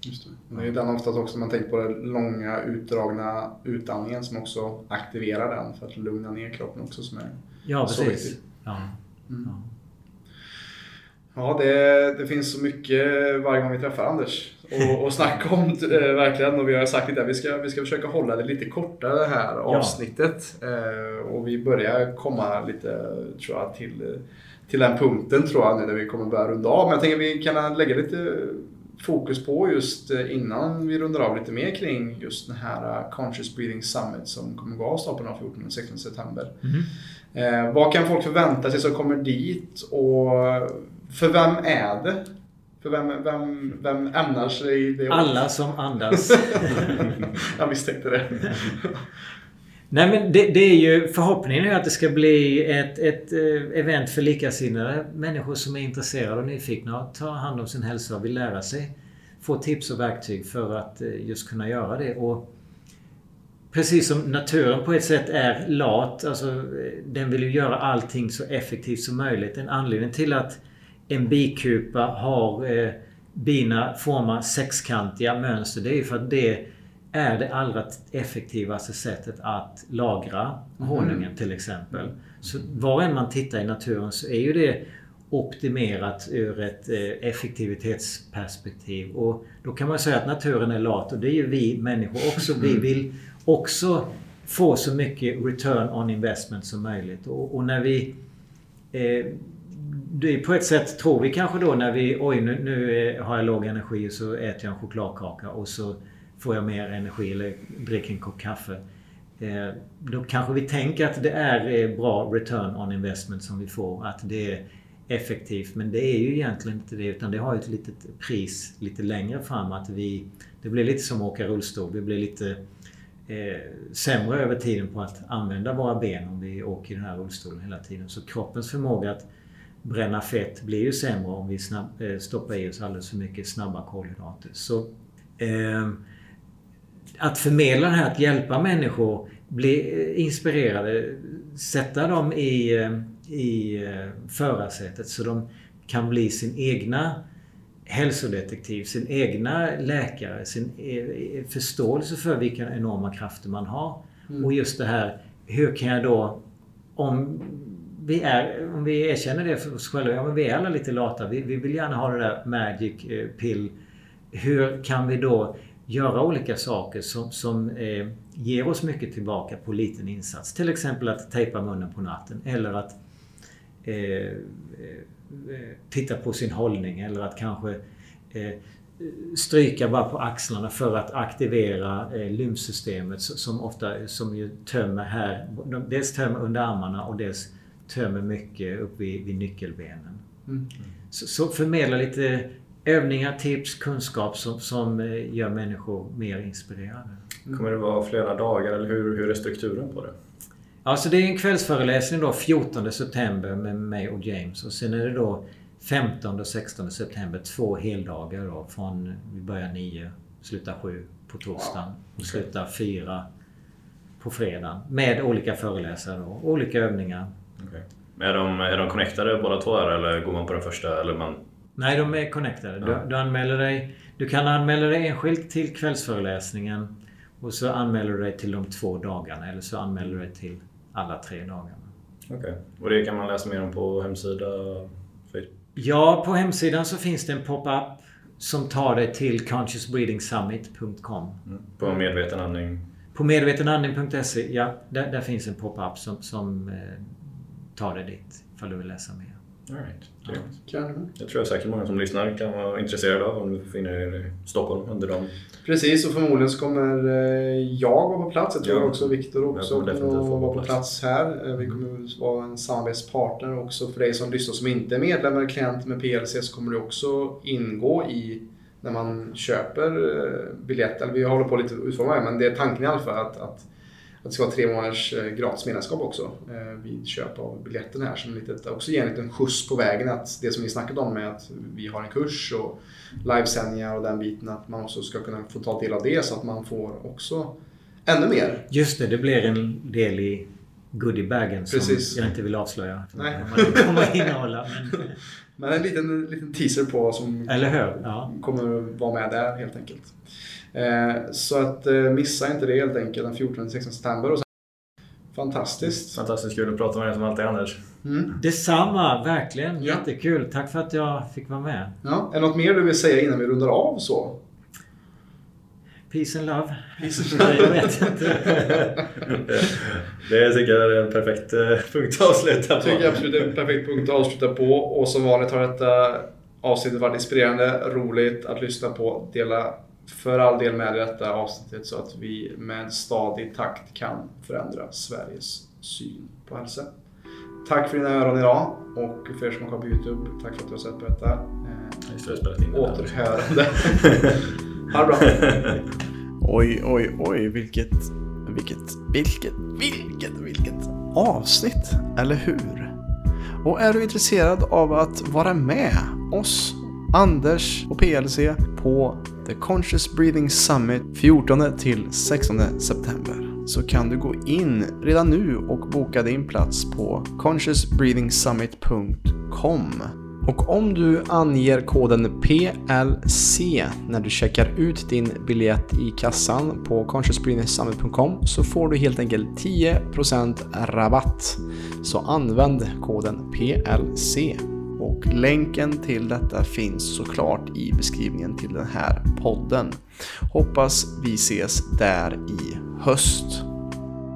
Just det. det är den oftast också man tänker på den långa utdragna utandningen som också aktiverar den för att lugna ner kroppen också som är Ja, precis. Ja. Mm. ja. Ja, det, det finns så mycket varje gång vi träffar Anders och, och snacka om äh, verkligen. Och vi har sagt lite att vi ska, vi ska försöka hålla det lite kortare det här avsnittet. Ja. Äh, och vi börjar komma lite, tror jag, till, till den punkten tror jag nu när vi kommer börja runda av. Men jag tänker att vi kan lägga lite fokus på just eh, innan vi rundar av lite mer kring just den här Conscious Breathing Summit som kommer gå av stapeln 14 och 16 september. Mm. Eh, vad kan folk förvänta sig som kommer dit och för vem är det? För vem, vem, vem ämnar sig det? Alla som andas. Jag misstänkte det. Nej men det, det, är ju förhoppningen är att det ska bli ett, ett eh, event för likasinnade människor som är intresserade och nyfikna och tar hand om sin hälsa och vill lära sig. Få tips och verktyg för att eh, just kunna göra det. Och Precis som naturen på ett sätt är lat. Alltså, eh, den vill ju göra allting så effektivt som möjligt. En anledning till att en bikupa har eh, bina formar sexkantiga mönster. Det är ju för att det är det allra effektivaste sättet att lagra mhm. honungen mm. till exempel. Så var än man tittar i naturen så är ju det optimerat ur ett eh, effektivitetsperspektiv. Och då kan man säga att naturen är lat och det är ju vi människor också. Vi mm. vill också få så mycket return on investment som möjligt. Och, och när vi eh, det är på ett sätt tror vi kanske då när vi, oj nu, nu har jag låg energi och så äter jag en chokladkaka och så får jag mer energi eller dricker en kopp kaffe. Eh, då kanske vi tänker att det är eh, bra return on investment som vi får. Att det är effektivt. Men det är ju egentligen inte det utan det har ett litet pris lite längre fram. Att vi, det blir lite som att åka rullstol. Vi blir lite eh, sämre över tiden på att använda våra ben om vi åker i den här rullstolen hela tiden. Så kroppens förmåga att bränna fett blir ju sämre om vi snabb, eh, stoppar i oss alldeles för mycket snabba kolhydrater. Så eh, att förmedla det här, att hjälpa människor bli eh, inspirerade, sätta dem i, eh, i förarsätet så de kan bli sin egna hälsodetektiv, sin egna läkare, sin förståelse för vilka enorma krafter man har. Mm. Och just det här, hur kan jag då, om vi, är, om vi erkänner det för oss själva, ja men vi är alla lite lata. Vi, vi vill gärna ha det där magic eh, pill. Hur kan vi då göra olika saker som, som eh, ger oss mycket tillbaka på liten insats. Till exempel att tejpa munnen på natten eller att eh, eh, eh titta på sin hållning eller att kanske eh, stryka bara på axlarna för att aktivera eh, lymfsystemet som ofta som ju tömmer här. Dels tömmer under armarna och dels tömmer mycket upp vid, vid nyckelbenen. Mm. Så, så förmedla lite övningar, tips, kunskap som, som eh, gör människor mer inspirerade. Mm. Kommer det vara flera dagar eller hur, hur är strukturen på det? Alltså det är en kvällsföreläsning då 14 september med mig och James och sen är det då 15 och 16 september två heldagar då från vi börjar 9, slutar 7 på torsdagen och slutar 4 på fredagen med olika föreläsare och olika övningar. Okay. Är, de, är de connectade båda två eller går man på den första? Eller man Nej, de är connectade. Du, du, anmäler dig, du kan anmäla dig enskilt till kvällsföreläsningen och så anmäler du dig till de två dagarna eller så anmäler du dig till alla tre dagarna. Okej. Okay. Och det kan man läsa mer om på hemsida? Ja, på hemsidan så finns det en pop-up som tar dig till consciousbreathingsummit.com. Mm. På medvetenandning? På medvetenandning.se, ja. Där, där, finns en pop-up som, som tar dig dit ifall du vill läsa mer. All right. Ja. Jag tror säkert många som lyssnar kan vara intresserade av om du befinner er i Stockholm under dem. Precis, och förmodligen så kommer eh, jag vara på plats. Jag tror ja. också Viktor också kommer att vara på plats här. Eh, vi kommer vara en samarbetspartner också för dig som lyssnar som inte är medlem eller klient med PLC så kommer det också ingå i när man köper eh, biljett. Eller vi håller på lite att utforma det men det är tanken i alla fall att, att det ska vara tre månaders eh, gratis medlemskap också eh, vid köp av biljetten här. Som litet, också ger en liten skjuts på vägen. Att det som vi snackat om med att vi har en kurs och livesändningar och den biten. Att man också ska kunna få ta del av det så att man får också ännu mer. Just det, det blir en del i goodiebagen som Precis. jag inte vill avslöja. Nej. Vad kommer att innehålla. Men, Men en liten, liten teaser på vad som eller hur? Ja. kommer vara med där helt enkelt. Eh, så att eh, missa inte det helt enkelt den 14-16 september. Och sen, fantastiskt. Fantastiskt kul att prata med dig som alltid Anders. Mm. Detsamma, verkligen. Ja. Jättekul. Tack för att jag fick vara med. Ja. Är det något mer du vill säga innan vi rundar av så? Peace and love. Peace jag vet inte. Det tycker jag är en perfekt eh, punkt att avsluta på. tycker jag absolut är en perfekt punkt att avsluta på. Och som vanligt har detta avsnittet varit inspirerande, roligt att lyssna på. Dela för all del med dig detta avsnittet så att vi med stadig takt kan förändra Sveriges syn på hälsa. Tack för dina öron idag och för er som har kollat på Youtube, tack för att du har sett på detta. Eh, återhörande. ha det bra. Oj, oj, oj, vilket, vilket, vilket, vilket, vilket avsnitt, eller hur? Och är du intresserad av att vara med oss, Anders och PLC på The Conscious Breathing Summit 14 till 16 september så kan du gå in redan nu och boka din plats på consciousbreathingsummit.com. Och om du anger koden PLC när du checkar ut din biljett i kassan på consciousbreathingsummit.com så får du helt enkelt 10% rabatt. Så använd koden PLC. Och länken till detta finns såklart i beskrivningen till den här podden. Hoppas vi ses där i höst.